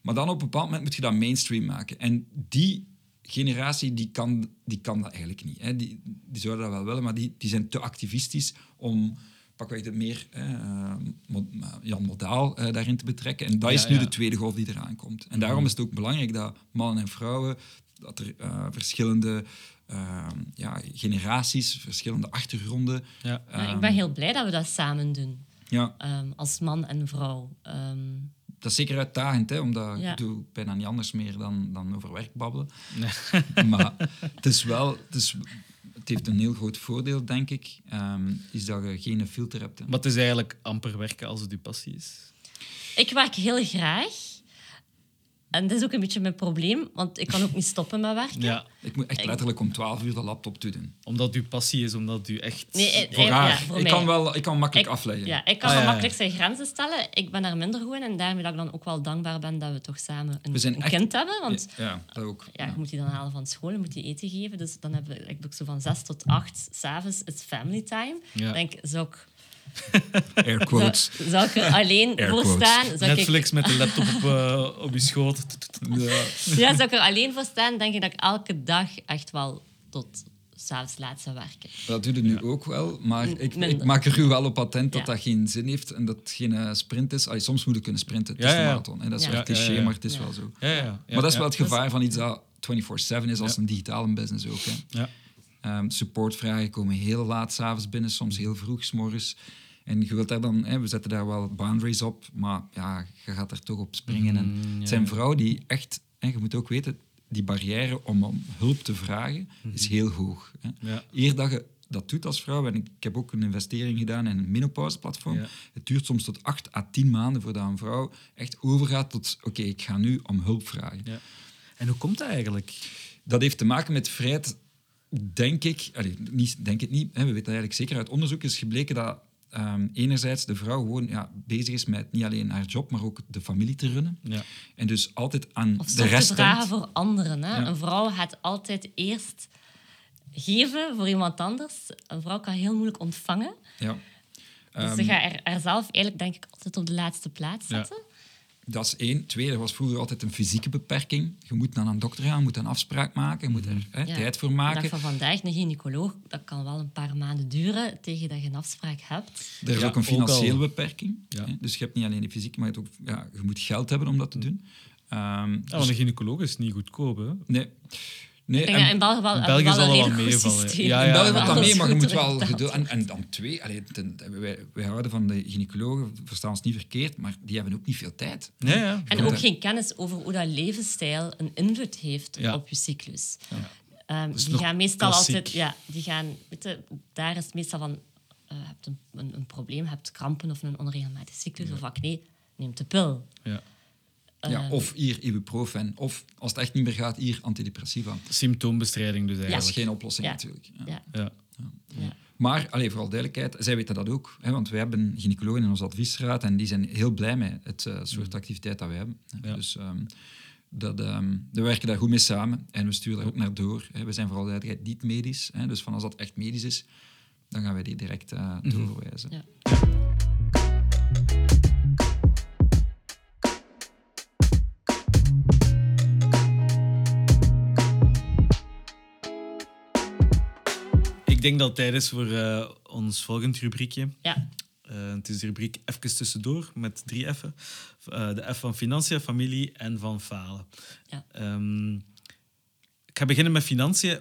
Maar dan op een bepaald moment moet je dat mainstream maken. En die generatie die kan, die kan dat eigenlijk niet. Hè. Die, die zouden dat wel willen, maar die, die zijn te activistisch om pakweg de meer eh, Mo- Jan Modaal eh, daarin te betrekken. En dat Ja, is nu ja. de tweede golf die eraan komt. En daarom is het ook belangrijk dat mannen en vrouwen, dat er eh, verschillende eh, ja, generaties, verschillende achtergronden... Ja. Ja, ik ben heel blij dat we dat samen doen. Ja, Ehm, als man en vrouw. Ehm, dat is zeker uitdagend, hè, omdat Ja. ik doe bijna niet anders meer dan, dan over werk babbelen. maar het is wel... Het, is, het heeft een heel groot voordeel, denk ik, ehm, is dat je geen filter hebt. Hè. Maar het is eigenlijk amper werken als het je passie is. ik werk heel graag. En dat is ook een beetje mijn probleem, want ik kan ook niet stoppen met werken. Ja, Ik moet echt letterlijk om 12 uur de laptop toe doen. omdat je passie is, omdat je echt... Nee, eh, Voor eh, haar. ja, voor ik, mij. kan wel, ik kan makkelijk Ik- afleggen. Ja, ik kan Ah, ja, makkelijk zijn grenzen stellen. Ik ben daar minder goed in. En daarmee dat ik dan ook wel dankbaar ben dat we toch samen een, We zijn een echt- kind hebben. Want Ja, dat ook. ja, je moet die dan halen van school, je moet die eten geven. Dus dan heb ik, ik zo van zes tot acht s'avonds is family time. Ja. Ik denk, zou ik, Air quotes. zou ik er alleen Air voor quotes. staan? Zou Netflix met de laptop op, eh, op je schoot. Ja. Ja, zou ik er alleen voor staan? Denk ik dat ik elke dag echt wel tot s'avonds laat zou werken. Dat doe je nu ook wel, maar ik, ik maak er u wel op attent dat Ja. dat geen zin heeft en dat het geen eh, sprint is. Allee, soms moet je kunnen sprinten, het Ja, is een ja. marathon. Hè. Dat is Ja. wel cliché, ja, ja. maar het is Ja. wel zo. Ja, ja, ja. maar dat is wel het gevaar van iets dat 24-7 is als Ja. een digitale business ook. Hè. Ja. Ehm, supportvragen komen heel laat s'avonds binnen, soms heel vroeg 's morgens. En je wilt daar dan, hè, we zetten daar wel boundaries op, maar ja, je gaat er toch op springen. en Mm, het zijn vrouwen die echt, hè, je moet ook weten, die barrière om, om hulp te vragen is heel hoog. Hè. Mhm. Ja. Eer dat je dat doet als vrouw, en ik, ik heb ook een investering gedaan in een menopauseplatform, Ja. het duurt soms tot acht à tien maanden voordat een vrouw echt overgaat tot, oké, ik ga nu om hulp vragen. Ja. En hoe komt dat eigenlijk? Dat heeft te maken met vrijheid, denk ik. Allee, niet, denk het niet. Hè, we weten dat eigenlijk zeker uit onderzoek is gebleken dat ehm, enerzijds de vrouw gewoon ja, bezig is met niet alleen haar job, maar ook de familie te runnen. Ja. En dus altijd aan Of de rest te dragen denkt. voor anderen. Hè? Ja. Een vrouw gaat altijd eerst geven voor iemand anders. Een vrouw kan heel moeilijk ontvangen. Ja. Dus Ehm, ze gaat er, er zelf eigenlijk, denk ik, altijd op de laatste plaats Ja. Dat is één. Twee, er was vroeger altijd een fysieke beperking. Je moet naar een dokter gaan, je moet een afspraak maken, je moet er hè, Ja. tijd voor maken. van vandaag, een gynaecoloog, dat kan wel een paar maanden duren tegen dat je een afspraak hebt. Er is Ja, ook een financiële beperking. Ja. hè. Dus je hebt niet alleen de fysieke, maar je, hebt ook, ja, je moet geld hebben om dat te doen. Ehm, Ja, dus- want een gynaecoloog is niet goedkoop, hè? nee. Nee, en- in België wel, in België wel zal wel meevallen. systeem. Ja, in ja, België ja. valt dat Alles mee, maar je moet wel geduld... En, en dan twee, allee, ten- wij, wij houden van de gynaecologen, verstaan ons niet verkeerd, maar die hebben ook niet veel tijd. Ja, ja. En ook geen kennis over hoe dat levensstijl een invloed heeft Ja. op je cyclus. Ehm, is die gaan meestal klassiek. altijd... Ja, die gaan... Weet je, daar is het meestal van... eh, je hebt een, een, een probleem, je hebt krampen of een onregelmatige cyclus of acne, neem de pil. ja. Ja, Ehm. of hier ibuprofen, of als het echt niet meer gaat, hier antidepressiva. Symptoombestrijding dus Dat is eigenlijk. geen oplossing Ja. natuurlijk. Ja. Ja. Ja. Ja. Maar, allee, vooral duidelijkheid, zij weten dat ook. Hè, want wij hebben gynaecologen in onze adviesraad en die zijn heel blij met het eh, soort activiteit dat wij hebben. Ja. Dus ehm, dat, ehm, we werken daar goed mee samen en we sturen daar ook naar door. Hè. We zijn vooral duidelijkheid niet medisch. Hè, dus van als dat echt medisch is, dan gaan wij die direct eh, doorverwijzen. Ja. Ik denk dat het tijd is voor eh, ons volgend rubriekje. Ja. Eh, het is de rubriek Even tussendoor met drie F'en. Eh, de F van financiën, familie en van falen. Ja. Ehm, ik ga beginnen met financiën.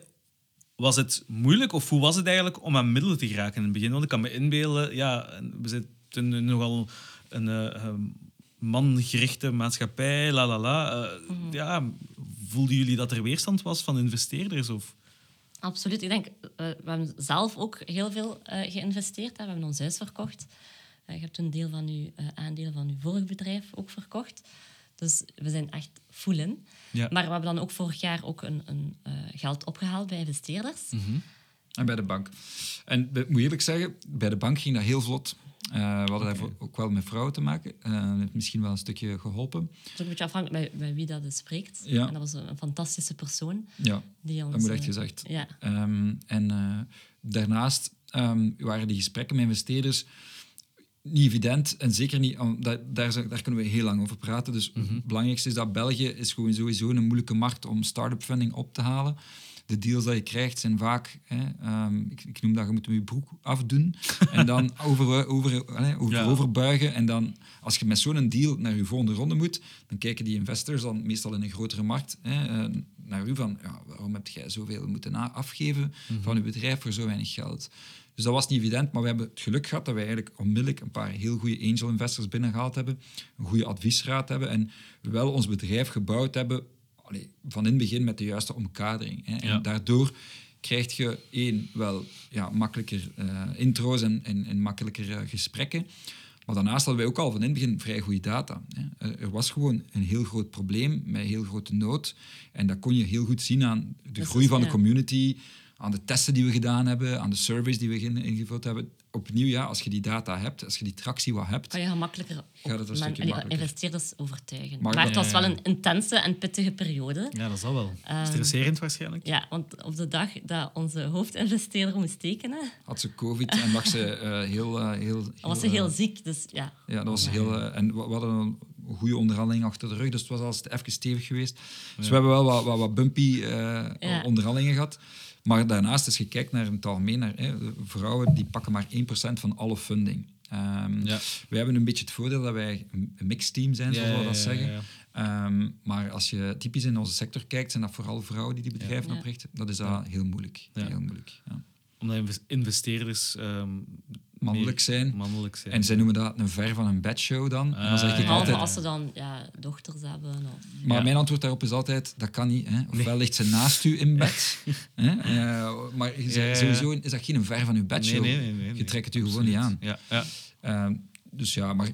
Was het moeilijk of hoe was het eigenlijk om aan middelen te geraken in het begin? Want ik kan me inbeelden, ja, we zitten nu nogal een mangerichte maatschappij, la la la. Eh, Ja, voelden jullie dat er weerstand was van investeerders? Of? Absoluut. Ik denk, eh, we hebben zelf ook heel veel eh, geïnvesteerd. Hè. We hebben ons huis verkocht. Eh, je hebt een deel van uw eh, aandelen van uw vorig bedrijf ook verkocht. Dus we zijn echt full in. Ja. Maar we hebben dan ook vorig jaar ook een, een, geld opgehaald bij investeerders. En bij de bank. En ik moet eerlijk zeggen, bij de bank ging dat heel vlot. Eh, we hadden ook wel met vrouwen te maken. Eh, dat heeft misschien wel een stukje geholpen. Het is ook een beetje afhankelijk bij, bij wie dat spreekt. Ja. En dat was een, fantastische persoon. Ja, Die ons, dat moet echt eh, gezegd. Ja. Ehm, en eh, daarnaast ehm, waren die gesprekken met investeerders niet evident en zeker niet, daar, daar, kunnen we heel lang over praten. Dus het belangrijkste is dat België is gewoon sowieso een moeilijke markt om start-up funding op te halen. De deals die je krijgt zijn vaak, hè, ehm, ik, ik noem dat, je moet je broek afdoen en dan over, over, over, Ja. overbuigen. En dan, als je met zo'n deal naar je volgende ronde moet, dan kijken die investors dan meestal in een grotere markt hè, eh, naar u van, ja, waarom heb jij zoveel moeten afgeven van uw bedrijf voor zo weinig geld? Dus dat was niet evident, maar we hebben het geluk gehad dat wij eigenlijk onmiddellijk een paar heel goede angel investors binnengehaald hebben, een goede adviesraad hebben en wel ons bedrijf gebouwd hebben allee, van in het begin met de juiste omkadering. Hè. Ja. En daardoor krijg je één, wel ja, makkelijker eh, intro's en, en, en makkelijker eh, gesprekken. Maar daarnaast hadden wij ook al van in het begin vrij goede data. Hè. Er, er was gewoon een heel groot probleem met heel grote nood. En dat kon je heel goed zien aan de groei is- van de community, aan de testen die we gedaan hebben, aan de surveys die we in- ingevuld hebben. Opnieuw, ja, als je die data hebt, als je die tractie wat hebt, kan je gemakkelijker Gaat het een makkelijker. investeerders overtuigen. Maar Maar, dat- het was wel ja. een intense en pittige periode. Ja, dat zal wel. Ehm, Stresserend waarschijnlijk. Ja, want op de dag dat onze hoofdinvesteerder moest tekenen, had ze covid en lag ze eh, heel, eh, heel, was ze eh, heel ziek. Dus ja, Ja, dat was heel... eh, en we we hadden een goede onderhandeling achter de rug, dus het was al even stevig geweest. Dus we hebben wel wat, wat, wat bumpy eh, Ja. onderhandelingen gehad. Maar daarnaast, als je kijkt naar het algemeen, naar, hè, vrouwen die pakken maar 1% van alle funding. Ehm Ja. Wij hebben een beetje het voordeel dat wij een mixed team zijn, zoals Ja, we dat ja, zeggen. ja. Ehm, maar als je typisch in onze sector kijkt, zijn dat vooral vrouwen die die bedrijven Ja. oprichten. Dat is dat heel moeilijk. Ja. Heel moeilijk ja. Omdat inves- investeerders ehm, Mannelijk zijn. Mannelijk zijn. En zij noemen dat een ver van een bedshow dan. en dan zeg Ah, ik ja. behalve altijd, als ze dan ja, dochters hebben. Of... Maar Ja. mijn antwoord daarop is altijd, dat kan niet. Hè. Ofwel ligt ze naast u in bed, hè. eh, maar sowieso is dat geen ver van uw bed. Nee, nee, nee, nee, je trekt het u gewoon niet aan. Ja, ja. Eh, dus ja, maar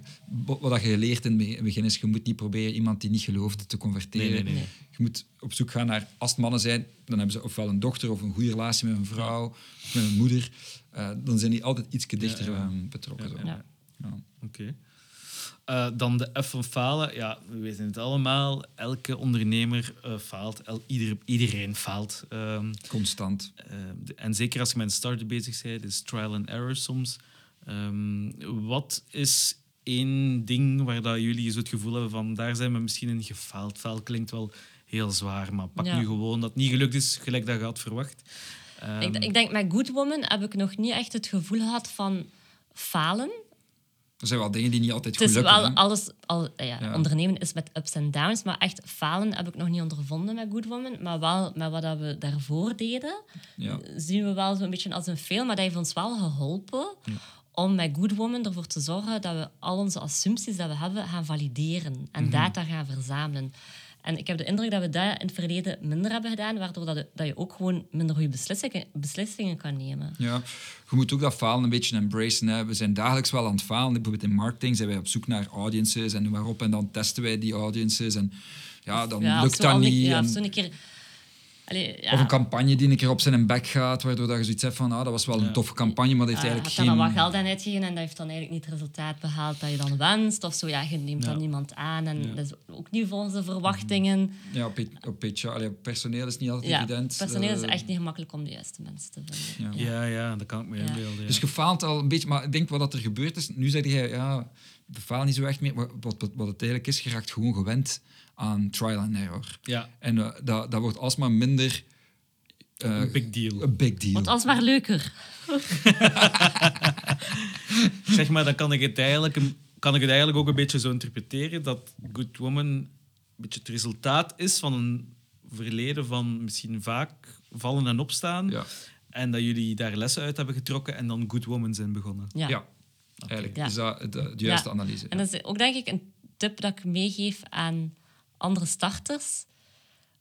wat je leert in het begin is, je moet niet proberen iemand die niet gelooft te converteren. Nee, nee, nee. Nee. Je moet op zoek gaan naar, als het mannen zijn, dan hebben ze ofwel een dochter of een goede relatie met een vrouw, of met een moeder. Eh, dan zijn die altijd iets dichter ja. betrokken. Ja, zo. Ja. Ja. Oké. Eh, dan de F van falen. Ja, we weten het allemaal. Elke ondernemer eh, faalt. El- ieder, iedereen faalt. Ehm, Constant. eh, de- en zeker als je met een start-up bezig bent, is trial and error soms. Ehm, wat is één ding waar dat jullie zo het gevoel hebben van daar zijn we misschien in gefaald. Faal klinkt wel heel zwaar, maar pak Ja. nu gewoon dat het niet gelukt is gelijk dat je had verwacht. Ehm, Ik, ik denk met Good Woman heb ik nog niet echt het gevoel gehad van falen. Er zijn wel dingen die niet altijd Het goed is lukken. wel alles, al, ja, Ja. ondernemen is met ups en downs, maar echt falen heb ik nog niet ondervonden met Good Woman. Maar wel met wat dat we daarvoor deden, Ja. zien we wel zo'n beetje als een fail. Maar dat heeft ons wel geholpen om met Good Woman ervoor te zorgen dat we al onze assumpties dat we hebben gaan valideren en data gaan verzamelen. En ik heb de indruk dat we dat in het verleden minder hebben gedaan, waardoor dat, je- dat je ook gewoon minder goede beslissingen, beslissingen kan nemen. Ja, je moet ook dat falen een beetje embracen. Hè. We zijn dagelijks wel aan het falen. Bijvoorbeeld in marketing zijn wij op zoek naar audiences en noem maar op. En dan testen wij die audiences. En ja, dan Ja, lukt dat niet. Ja, En- keer... Allee, ja. Of een campagne die een keer op zijn bek gaat, waardoor dat je zoiets hebt van, ah, dat was wel een toffe campagne, maar dat heeft Ja, eigenlijk geen... dan wat geld aan uitgegeven en dat heeft dan eigenlijk niet het resultaat behaald dat je dan wenst. Of zo, ja, je neemt dan niemand aan en dat is ook niet volgens de verwachtingen. Ja, op, op allee, personeel is niet altijd Ja, evident. personeel is Eh, echt niet gemakkelijk om de juiste mensen te vinden. Ja. ja, ja, dat kan ik me Ja. inbeelden. Ja. Dus je faalt al een beetje, maar ik denk wat dat er gebeurd is. Nu zeg je, ja, we falen niet zo echt meer. Maar wat, wat, wat het eigenlijk is, je raakt gewoon gewend aan trial and error. ja, En eh, dat, dat wordt alsmaar minder. eh, een big deal. een big deal. Want alsmaar leuker. Zeg maar, dan kan ik, het eigenlijk, kan ik het eigenlijk ook een beetje zo interpreteren dat Good Woman een beetje het resultaat is van een verleden van misschien vaak vallen en opstaan. Ja, En dat jullie daar lessen uit hebben getrokken en dan Good Woman zijn begonnen. Ja. ja. eigenlijk Ja. is dat de, de juiste Ja. analyse. En dat is ook denk ik een tip dat ik meegeef aan andere starters.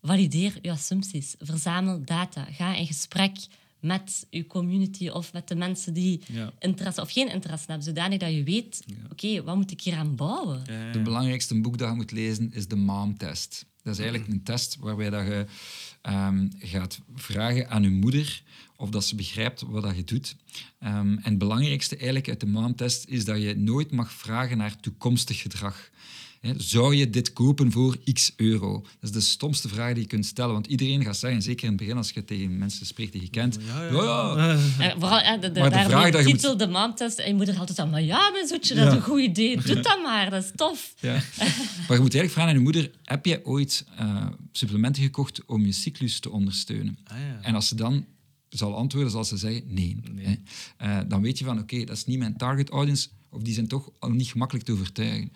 Valideer je assumpties. Verzamel data. Ga in gesprek met je community of met de mensen die Ja. interesse of geen interesse hebben, zodanig dat je weet, oké, wat moet ik hier aan bouwen? Ja, ja, Het belangrijkste boek dat je moet lezen is de MOM-test. Dat is eigenlijk een test waarbij dat je ehm, gaat vragen aan je moeder of dat ze begrijpt wat dat je doet. Ehm, en het belangrijkste eigenlijk uit de MOM-test is dat je nooit mag vragen naar toekomstig gedrag. Hè, Zou je dit kopen voor x euro? Dat is de stomste vraag die je kunt stellen. Want iedereen gaat zeggen, zeker in het begin als je tegen mensen spreekt die je kent, Ja, ja. ja, ja, Eh, vooral, ja, de, de, Maar de vraag dat je titel, de maamtest, en je moeder altijd aan, maar ja, mijn zoetje, dat is Ja. een goed idee. Doe dat maar, dat is tof. Ja. Maar je moet eigenlijk vragen aan je moeder, heb jij ooit eh, supplementen gekocht om je cyclus te ondersteunen? Ah, ja. En als ze dan zal antwoorden, zal ze zeggen nee. Nee. Hè. Eh, dan weet je van, oké, dat is niet mijn target audience, of die zijn toch al niet gemakkelijk te overtuigen.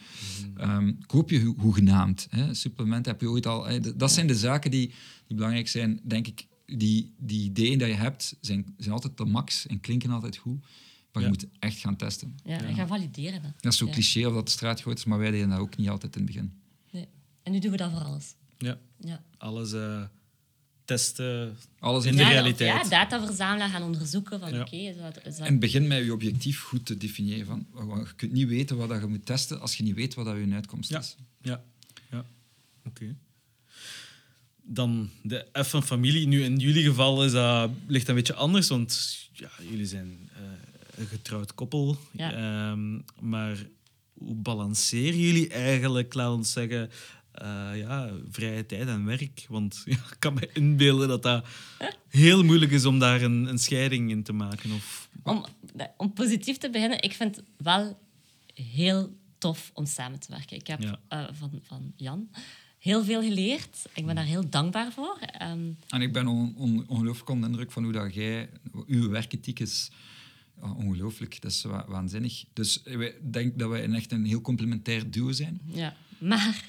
Ehm, koop je ho- hoegenaamd. Hè. Supplementen heb je ooit al... hè. Dat zijn de zaken die, die belangrijk zijn, denk ik. Die, die ideeën die je hebt, zijn, zijn altijd de max en klinken altijd goed. Maar Ja. je moet echt gaan testen. Ja, en ga valideren. Hè. Dat is zo Ja. cliché of dat de straat groot is, maar wij deden dat ook niet altijd in het begin. Nee. En nu doen we dat voor alles. Ja, Ja. alles eh, testen. Alles In de ja, realiteit. Ja, data verzamelen, gaan onderzoeken van Ja. dat... Is dat... En begin met je objectief goed te definiëren. Van, want je kunt niet weten wat dat je moet testen als je niet weet wat dat je uitkomst Ja. is. Ja, ja. oké. Dan de F van familie. Nu, in jullie geval is dat, ligt dat een beetje anders, want ja, jullie zijn eh, een getrouwd koppel. Ja. Ehm, maar hoe balanceren jullie eigenlijk, laat ons zeggen, eh, ja, vrije tijd en werk? Want ja, ik kan me inbeelden dat dat heel moeilijk is om daar een, een scheiding in te maken. Of, Om, om positief te beginnen, ik vind het wel heel tof om samen te werken. Ik heb Ja. eh, van, van Jan heel veel geleerd. Ik ben daar heel dankbaar voor. Ehm, En ik ben on, on- ongelooflijk onder de indruk van hoe dat jij... Uw werkethiek is ja, ongelooflijk. Dat is wa- waanzinnig. Dus ik denk dat wij een echt een heel complementair duo zijn. ja. Maar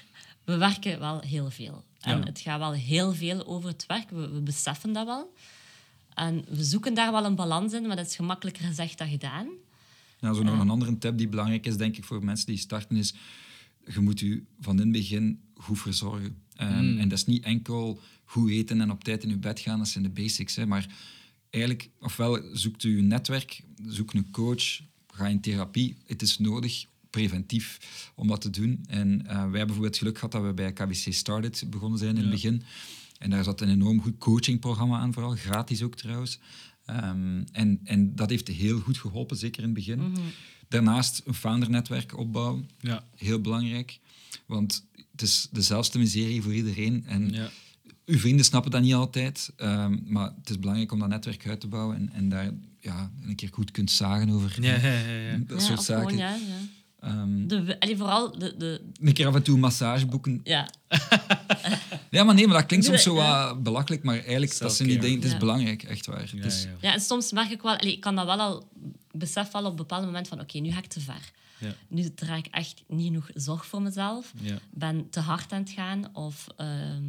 we werken wel heel veel. En Ja. het gaat wel heel veel over het werk. We, we beseffen dat wel. En we zoeken daar wel een balans in, maar dat is gemakkelijker gezegd dan gedaan. Nou, zo nog een andere tip die belangrijk is, denk ik, voor mensen die starten, is je moet je van in het begin goed verzorgen. Ehm, En dat is niet enkel goed eten en op tijd in je bed gaan, dat zijn de basics. Hè, maar eigenlijk, ofwel zoekt u een netwerk, zoek een coach, ga in therapie. Het is nodig, preventief, om dat te doen. En eh, wij hebben bijvoorbeeld het geluk gehad dat we bij KBC Started begonnen zijn in het begin. En daar zat een enorm goed coachingprogramma aan, vooral gratis ook trouwens. Ehm, en, en dat heeft heel goed geholpen, zeker in het begin. Daarnaast een foundernetwerk opbouwen, ja, heel belangrijk. Want het is dezelfde miserie voor iedereen. En ja. uw vrienden snappen dat niet altijd. ehm, maar het is belangrijk om dat netwerk uit te bouwen en, en daar ja, een keer goed kunt zagen over Ja, ja, ja, ja. dat Ja, soort zaken. gewoon, Ehm, De, allee, vooral de, de, een keer af en toe een massage boeken. ja, Ja, maar nee, maar dat klinkt soms zo wat belachelijk, maar eigenlijk, dat zijn die dingen, het is Ja. belangrijk, echt waar. Ja, Dus, ja. ja, en soms merk ik wel, allee, ik kan dat wel al, besef wel op een bepaald moment van, oké, nu ga ik te ver. Ja. Nu draag ik echt niet genoeg zorg voor mezelf. Ja. ben te hard aan het gaan. Of, ehm,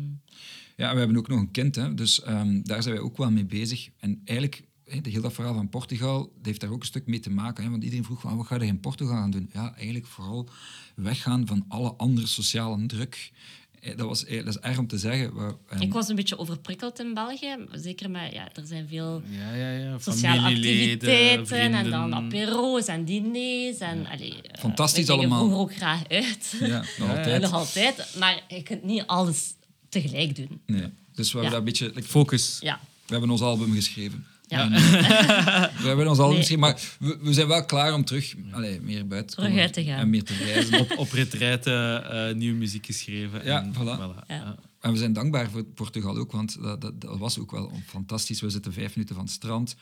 Ja, we hebben ook nog een kind, hè, dus ehm, daar zijn wij ook wel mee bezig. En eigenlijk, hele dat verhaal van Portugal, dat heeft daar ook een stuk mee te maken. Hè, want iedereen vroeg, van, wat ga je in Portugal gaan doen? Ja, eigenlijk vooral weggaan van alle andere sociale druk. Eh, Dat, was, eh, dat is erg om te zeggen. Ik was een beetje overprikkeld in België. Zeker met, ja, er zijn veel Ja, ja, ja. sociale activiteiten en dan apero's en diners. En, allee, eh, Fantastisch gingen allemaal. vroeger ook graag uit. ja, nog Ja, ja. altijd. Nog altijd. Maar je kunt niet alles tegelijk doen. Nee. Dus we hebben dat een beetje... like, Focus. Ja. We hebben ons album geschreven. Ja. En, we hebben ons Nee. geschreven, maar we, we zijn wel klaar om terug allee, meer buiten te komen te gaan. En meer te reizen. Op, op retraite eh, nieuwe muziek geschreven. Ja, en, voilà. Ja. En we zijn dankbaar voor Portugal ook, want dat, dat, dat was ook wel fantastisch. We zitten vijf minuten van het strand.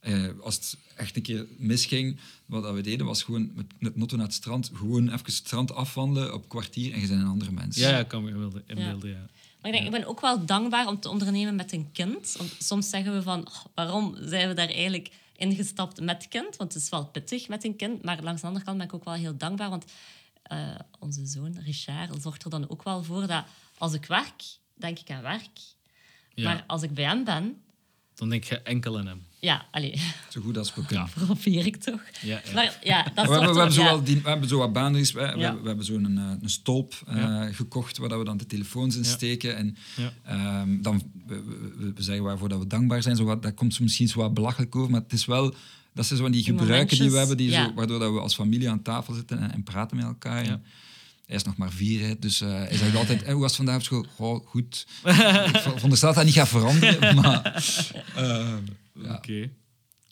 Eh, als het echt een keer misging, wat dat we deden, was gewoon met, met Notto naar het strand, gewoon even het strand afwandelen op kwartier en je bent een andere mens. Ja, ja, kan me inbeelden. Ja. Maar ik, denk, ik ben ook wel dankbaar om te ondernemen met een kind. Want soms zeggen we van, oh, waarom zijn we daar eigenlijk ingestapt met kind? Want het is wel pittig met een kind. Maar langs de andere kant ben ik ook wel heel dankbaar. Want eh, onze zoon, Richard, zorgt er dan ook wel voor dat als ik werk, denk ik aan werk. Ja. Maar als ik bij hem ben, Dan denk je enkel aan hem. ja, allee, Zo goed als we kunnen. probeer ik toch. Ja, ja. Maar ja, dat We hebben, we, hebben zo ja. wel die, we hebben zo wat boundaries. We, we, Ja. we hebben zo'n een, een stolp eh, Ja. gekocht waar dat we dan de telefoons in Ja. steken. En Ja. ehm, dan, we, we- zeggen waarvoor dat we dankbaar zijn. Zo wat, dat komt misschien zo wat belachelijk over, maar het is wel... Dat zijn zo van die gebruiken die we hebben, die ja. zo, waardoor dat we als familie aan tafel zitten en, en praten met elkaar. Ja. En Hij is nog maar vier, hè, dus eh, hij zegt altijd, "Hey, hoe was het vandaag op school? Goh, goed. ik veronderstel dat dat niet gaat veranderen, maar... eh, ja, Oké. ja,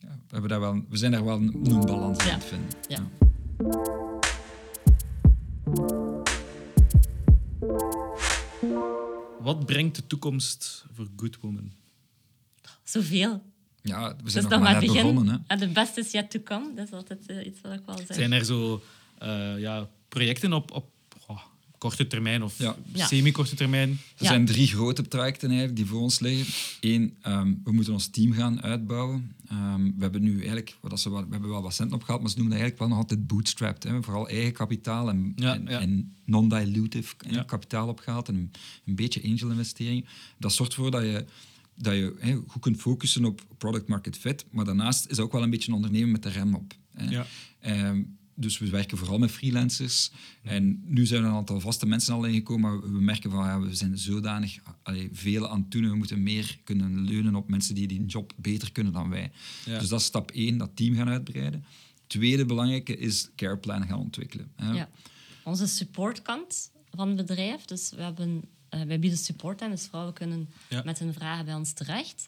we, hebben daar wel, we zijn daar wel een, een balans in Ja. aan het vinden. Ja. Wat brengt de toekomst voor Good Woman? Zoveel. Ja, we zijn nog maar maar net begin. begonnen. Hè. En de beste is yet to come. Dat is altijd eh, iets wat ik wel zeg. Zijn er zo eh, ja, projecten op, op korte termijn of Ja. Semi-korte termijn? Er Ja. zijn drie grote trajecten eigenlijk die voor ons liggen. Eén, ehm, we moeten ons team gaan uitbouwen. Ehm, we hebben nu eigenlijk, wat dat ze wel, we hebben wel wat centen opgehaald, maar ze noemen dat eigenlijk wel nog altijd bootstrapped. Hè. Vooral eigen kapitaal en, Ja, en, ja. en non-dilutive Ja. kapitaal opgehaald en een, een beetje angel-investeringen. Dat zorgt ervoor dat je, dat je hè, goed kunt focussen op product market fit, maar daarnaast is het ook wel een beetje een ondernemen met de rem op. Hè. Ja. Dus we werken vooral met freelancers. En nu zijn er een aantal vaste mensen al ingekomen, maar we merken van ja, we zijn zodanig allee, veel aan het doen. en We moeten meer kunnen leunen op mensen die die job beter kunnen dan wij. Ja. Dus dat is stap één, dat team gaan uitbreiden. Tweede belangrijke is careplan gaan ontwikkelen. Hè. Ja. Onze supportkant van het bedrijf. Dus we hebben, eh, wij bieden support aan, dus vrouwen kunnen Ja. met hun vragen bij ons terecht.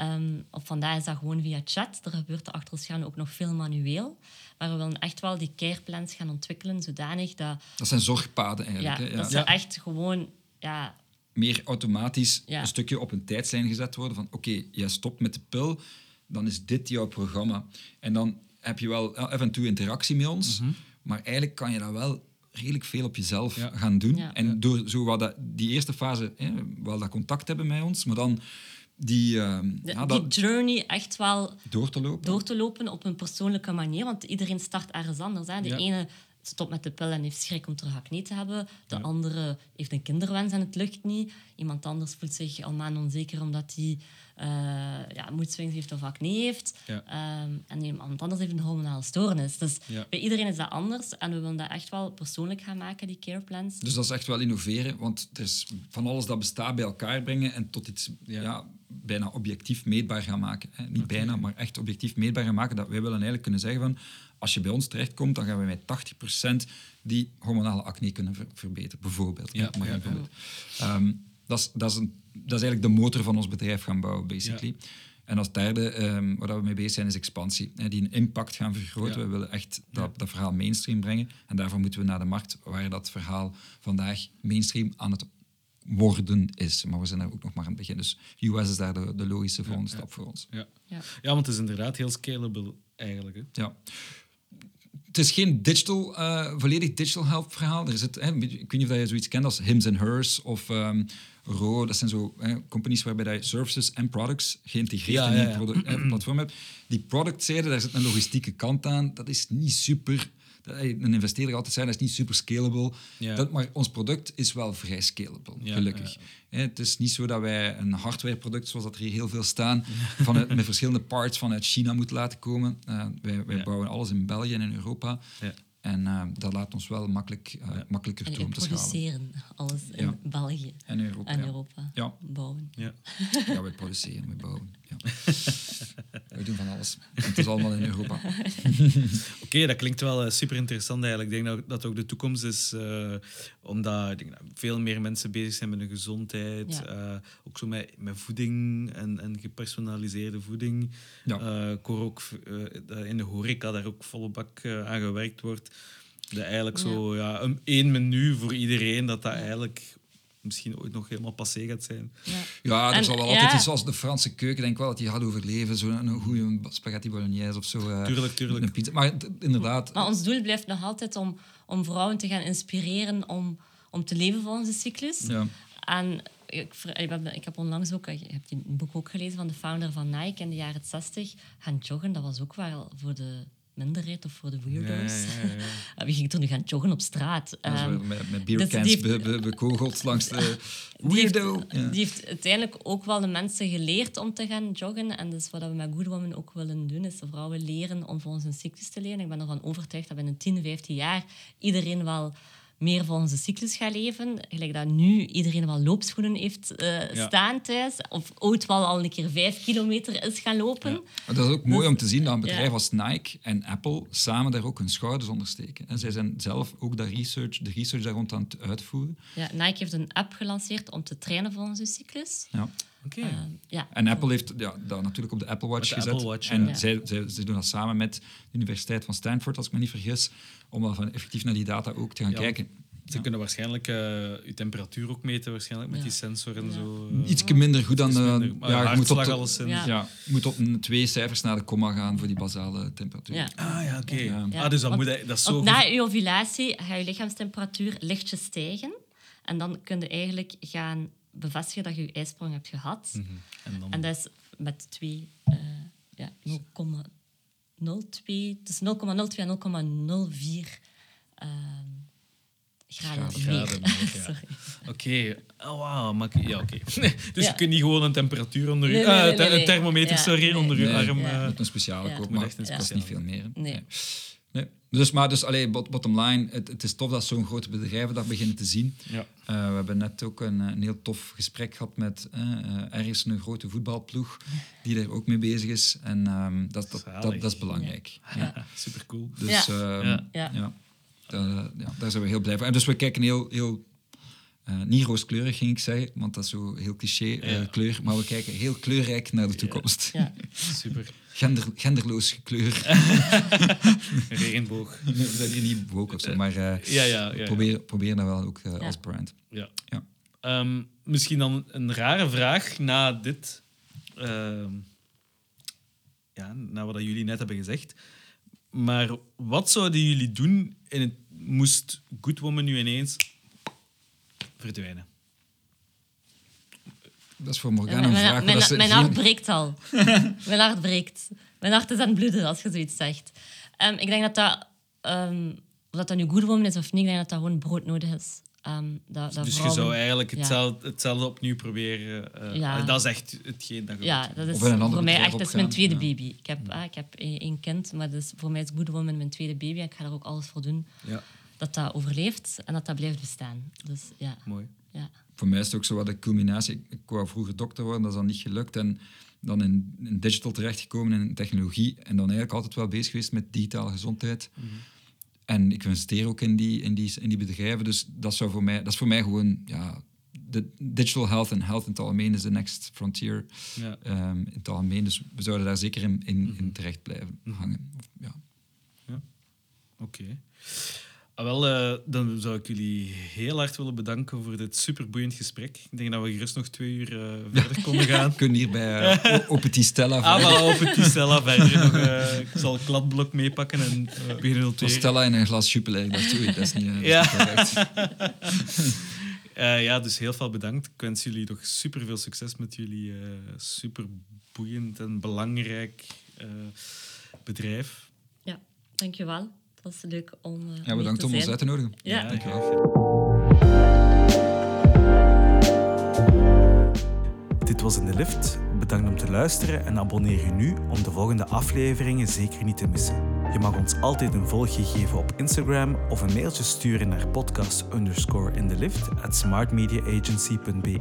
Ehm, op vandaag is dat gewoon via chat. Er gebeurt er achter schermen ook nog veel manueel. Maar we willen echt wel die careplans gaan ontwikkelen, zodanig dat, Dat zijn zorgpaden eigenlijk. ja, hè. Ja. dat ze Ja. echt gewoon... Ja, Meer automatisch Ja. een stukje op een tijdslijn gezet worden van oké, jij stopt met de pil, dan is dit jouw programma. En dan heb je wel af en toe interactie met ons, maar eigenlijk kan je dat wel redelijk veel op jezelf Ja. gaan doen. Ja. En door zo wat dat, die eerste fase, hè, wel dat contact hebben met ons, maar dan die, ehm, de- ja, dat die journey echt wel door te lopen. door te lopen op een persoonlijke manier. Want iedereen start ergens anders. Hè. De Ja. ene stopt met de pil en heeft schrik om terug acne te hebben. De andere heeft een kinderwens en het lukt niet. Iemand anders voelt zich al onzeker omdat hij eh ja, moedswings heeft of acne heeft. Ja. Ehm, en iemand anders heeft een hormonale stoornis. Dus Ja. bij iedereen is dat anders. En we willen dat echt wel persoonlijk gaan maken, die careplans. Dus dat is echt wel innoveren, want er is van alles dat bestaat bij elkaar brengen en tot iets Ja. ja. bijna objectief meetbaar gaan maken. Hè. Niet bijna, maar echt objectief meetbaar gaan maken. Dat wij willen eigenlijk kunnen zeggen van, als je bij ons terechtkomt, dan gaan we met 80% die hormonale acne kunnen ver- verbeteren, bijvoorbeeld. Ja, maar ja. Dat, is, dat, is een, dat is eigenlijk de motor van ons bedrijf gaan bouwen, basically. En als derde, ehm, waar we mee bezig zijn, is expansie. Hè, die een impact gaan vergroten. Ja. We willen echt dat, dat verhaal mainstream brengen. En daarvoor moeten we naar de markt waar dat verhaal vandaag mainstream aan het worden is. Maar we zijn daar ook nog maar aan het begin. Dus US is daar de, de logische volgende ja. stap voor ons. Ja. Ja. ja, want het is inderdaad heel scalable eigenlijk. Hè. Ja. Het is geen digital, eh, volledig digital health verhaal. Er zit, hè, ik weet niet of je zoiets kent als Hims and Hers of ehm Ro. Dat zijn zo hè, companies waarbij je services en products geïntegreerd Ja, in je ja. platform hebt. Die productzijde, daar zit een logistieke kant aan. Dat is niet super... Een investeerder altijd zei, dat is niet super scalable. Ja. Dat, maar ons product is wel vrij scalable, Ja, gelukkig. ja. Het is niet zo dat wij een hardwareproduct, zoals dat er hier heel veel staan, vanuit, met verschillende parts vanuit China moeten laten komen. Eh, wij wij Ja. bouwen alles in België en in Europa. Ja. En eh, dat laat ons wel makkelijk, eh, Ja. makkelijker En toe om te schalen. produceren alles in Ja. België En Europa. en. Europa Ja. bouwen. Ja. Ja, we produceren, we bouwen. Ja. we doen van alles. Het is allemaal in Europa. Oké, dat klinkt wel super interessant eigenlijk. Ik denk dat dat ook de toekomst is, eh, omdat ik denk veel meer mensen bezig zijn met hun gezondheid. Ja. eh, ook zo met, met voeding en, en gepersonaliseerde voeding. Ja. Eh, ik hoor ook eh, dat in de horeca daar ook volle bak eh, aan gewerkt wordt. Dat eigenlijk zo ja, een, één menu voor iedereen, dat dat eigenlijk misschien ooit nog helemaal passé gaat zijn. Ja. Ja, er En, zal wel ja. altijd iets zoals de Franse keuken, denk ik wel, dat die gaat overleven. Zo'n een goede spaghetti bolognese of zo. eh, Tuurlijk, tuurlijk. Een pizza. Maar inderdaad, Maar ons doel blijft nog altijd om, om vrouwen te gaan inspireren om, om te leven volgens de cyclus. ja. En ik, ik, heb, ik heb onlangs ook, je hebt een boek ook gelezen van de founder van Nike in de jaren 60. Gaan joggen, dat was ook wel voor de minderheid of voor de weirdo's. Ja, ja, Wie ging nu gaan joggen op straat? Ehm, met, met dus beercans be- bekogeld langs de die heeft, weirdo. Die heeft uiteindelijk ook wel de mensen geleerd om te gaan joggen. En dus wat we met Good Women ook willen doen, is de vrouwen leren om volgens hun cyclus te leven. Ik ben ervan overtuigd dat binnen 10, 15 jaar iedereen wel meer volgens de cyclus gaat leven. Gelijk dat nu iedereen wel loopschoenen heeft eh, Ja. staan thuis. Of ooit wel al een keer vijf kilometer is gaan lopen. Ja. Dat is ook mooi om te zien dat een Ja. bedrijf als Nike en Apple samen daar ook hun schouders onder steken. En zij zijn zelf ook dat research, de research daar rond aan het uitvoeren. Ja, Nike heeft een app gelanceerd om te trainen volgens hun cyclus. Ja. Oké. Eh, ja. En Apple heeft ja, dat natuurlijk op de Apple Watch de gezet. Apple Watch, en ja. zij, zij, zij doen dat samen met de Universiteit van Stanford, als ik me niet vergis, om dan van effectief naar die data ook te gaan Ja. kijken. Ze kunnen waarschijnlijk eh je temperatuur ook meten, waarschijnlijk met Ja. die sensor en Ja. zo. eh. Iets minder goed dan... Eh, minder, maar ja, je moet op de-. Ja. Moet op een, twee cijfers naar de komma gaan voor die basale temperatuur. Ja. Ah ja, oké. Ja. Ah, dus dat, moet, hij- dat is zo... Na je ovulatie gaat je lichaamstemperatuur lichtjes stijgen. En dan kun je eigenlijk gaan bevestigen dat je je ijsprong hebt gehad. Mhm. En dan... En dat is met twee, eh ja, 0,02, tussen 0,02 en 0,04 ehm, graden Graden. meer, ja. Oké, oh, wauw. Maar, ik- ja, oké. dus Ja. je kunt niet gewoon een temperatuur onder je... Nee, nee, ah, nee, een thermometer, Ja, sorry, nee. onder je Nee, arm. ja. eh. Je moet een speciale Ja. kopen, maar echt een kost speciale. niet veel meer. Nee. Dus, maar dus, allee, bot- bottom line, het, het is tof dat zo'n grote bedrijven dat beginnen te zien. Ja. Eh, we hebben net ook een, eh, een heel tof gesprek gehad met eh ergens een grote voetbalploeg die daar ook mee bezig is. En ehm, dat, dat, dat, is belangrijk. Ja. Super cool. Dus Ja. ehm, Ja. ja. Ja. da- ja, daar zijn we heel blij voor. En dus we kijken heel, heel eh, niet rooskleurig, ging ik zeggen, want dat is zo heel cliché eh, Ja. kleur. Maar we kijken heel kleurrijk naar de toekomst. Ja. Super. Gender, genderloos kleur. Regenboog. we zijn hier niet woke of zo, maar eh, Ja, ja, ja. ja. probeer, probeer dat wel ook Ja. als brand. Ja. Ja. Ehm, misschien dan een rare vraag na dit. ehm, ja, na wat jullie net hebben gezegd. Maar wat zouden jullie doen in het, moest Good Woman nu ineens verdwijnen? Dat is voor Morgana mijn, een vraag. mijn, dat mijn geen- hart breekt al. mijn hart breekt. Mijn hart is aan het bloeden als je zoiets zegt. Ehm, ik denk dat dat, ehm, of dat dat nu goed woman is of niet, ik denk dat dat gewoon brood nodig is. Ehm, dat, dat dus je zou eigenlijk ja. hetzelfde, hetzelfde opnieuw proberen. eh, Ja. Dat is echt hetgeen dat je Ja, dat is voor mij echt dat is mijn tweede ja. baby. Ik heb, ah, ik heb één kind, maar dus voor mij is Good Woman mijn tweede baby. En ik ga er ook alles voor doen Ja, dat dat overleeft en dat dat blijft bestaan. Dus ja, mooi. ja. Voor mij is het ook zo wat de culminatie. Ik, ik wou vroeger dokter worden, dat is dan niet gelukt. En dan in, in digital terechtgekomen, in technologie. En dan eigenlijk altijd wel bezig geweest met digitale gezondheid. En ik investeer ook in die, in, die, in die bedrijven. Dus dat, zou voor mij, dat is voor mij gewoon... Ja, de digital health en health in het algemeen is de next frontier. Ja. ehm, in het algemeen. Dus we zouden daar zeker in, in, in terecht blijven hangen. Of, ja. Oké. Ah, wel, eh, dan zou ik jullie heel hard willen bedanken voor dit superboeiend gesprek. Ik denk dat we gerust nog twee uur eh, verder konden gaan. We kunnen hier bij uh, O- op het Stella Ah, vragen. voilà, op het Stella verder nog. eh, ik zal een kladblok meepakken en beginnen noteren. Stella in een glas Jupiler. Ik dacht, oei, dat is niet, eh, dat is Ja. niet correct. Eh, ja, dus heel veel bedankt. Ik wens jullie nog super veel succes met jullie eh super boeiend en belangrijk eh, bedrijf. Ja, dankjewel. Het was leuk om. eh, Ja, mee bedankt te om ons zijn. uit te nodigen. Ja. Dankjewel. Dit was In de Lift. Bedankt om te luisteren en abonneer je nu om de volgende afleveringen zeker niet te missen. Je mag ons altijd een volgje geven op Instagram of een mailtje sturen naar podcast underscore in the lift at smartmediaagency.be.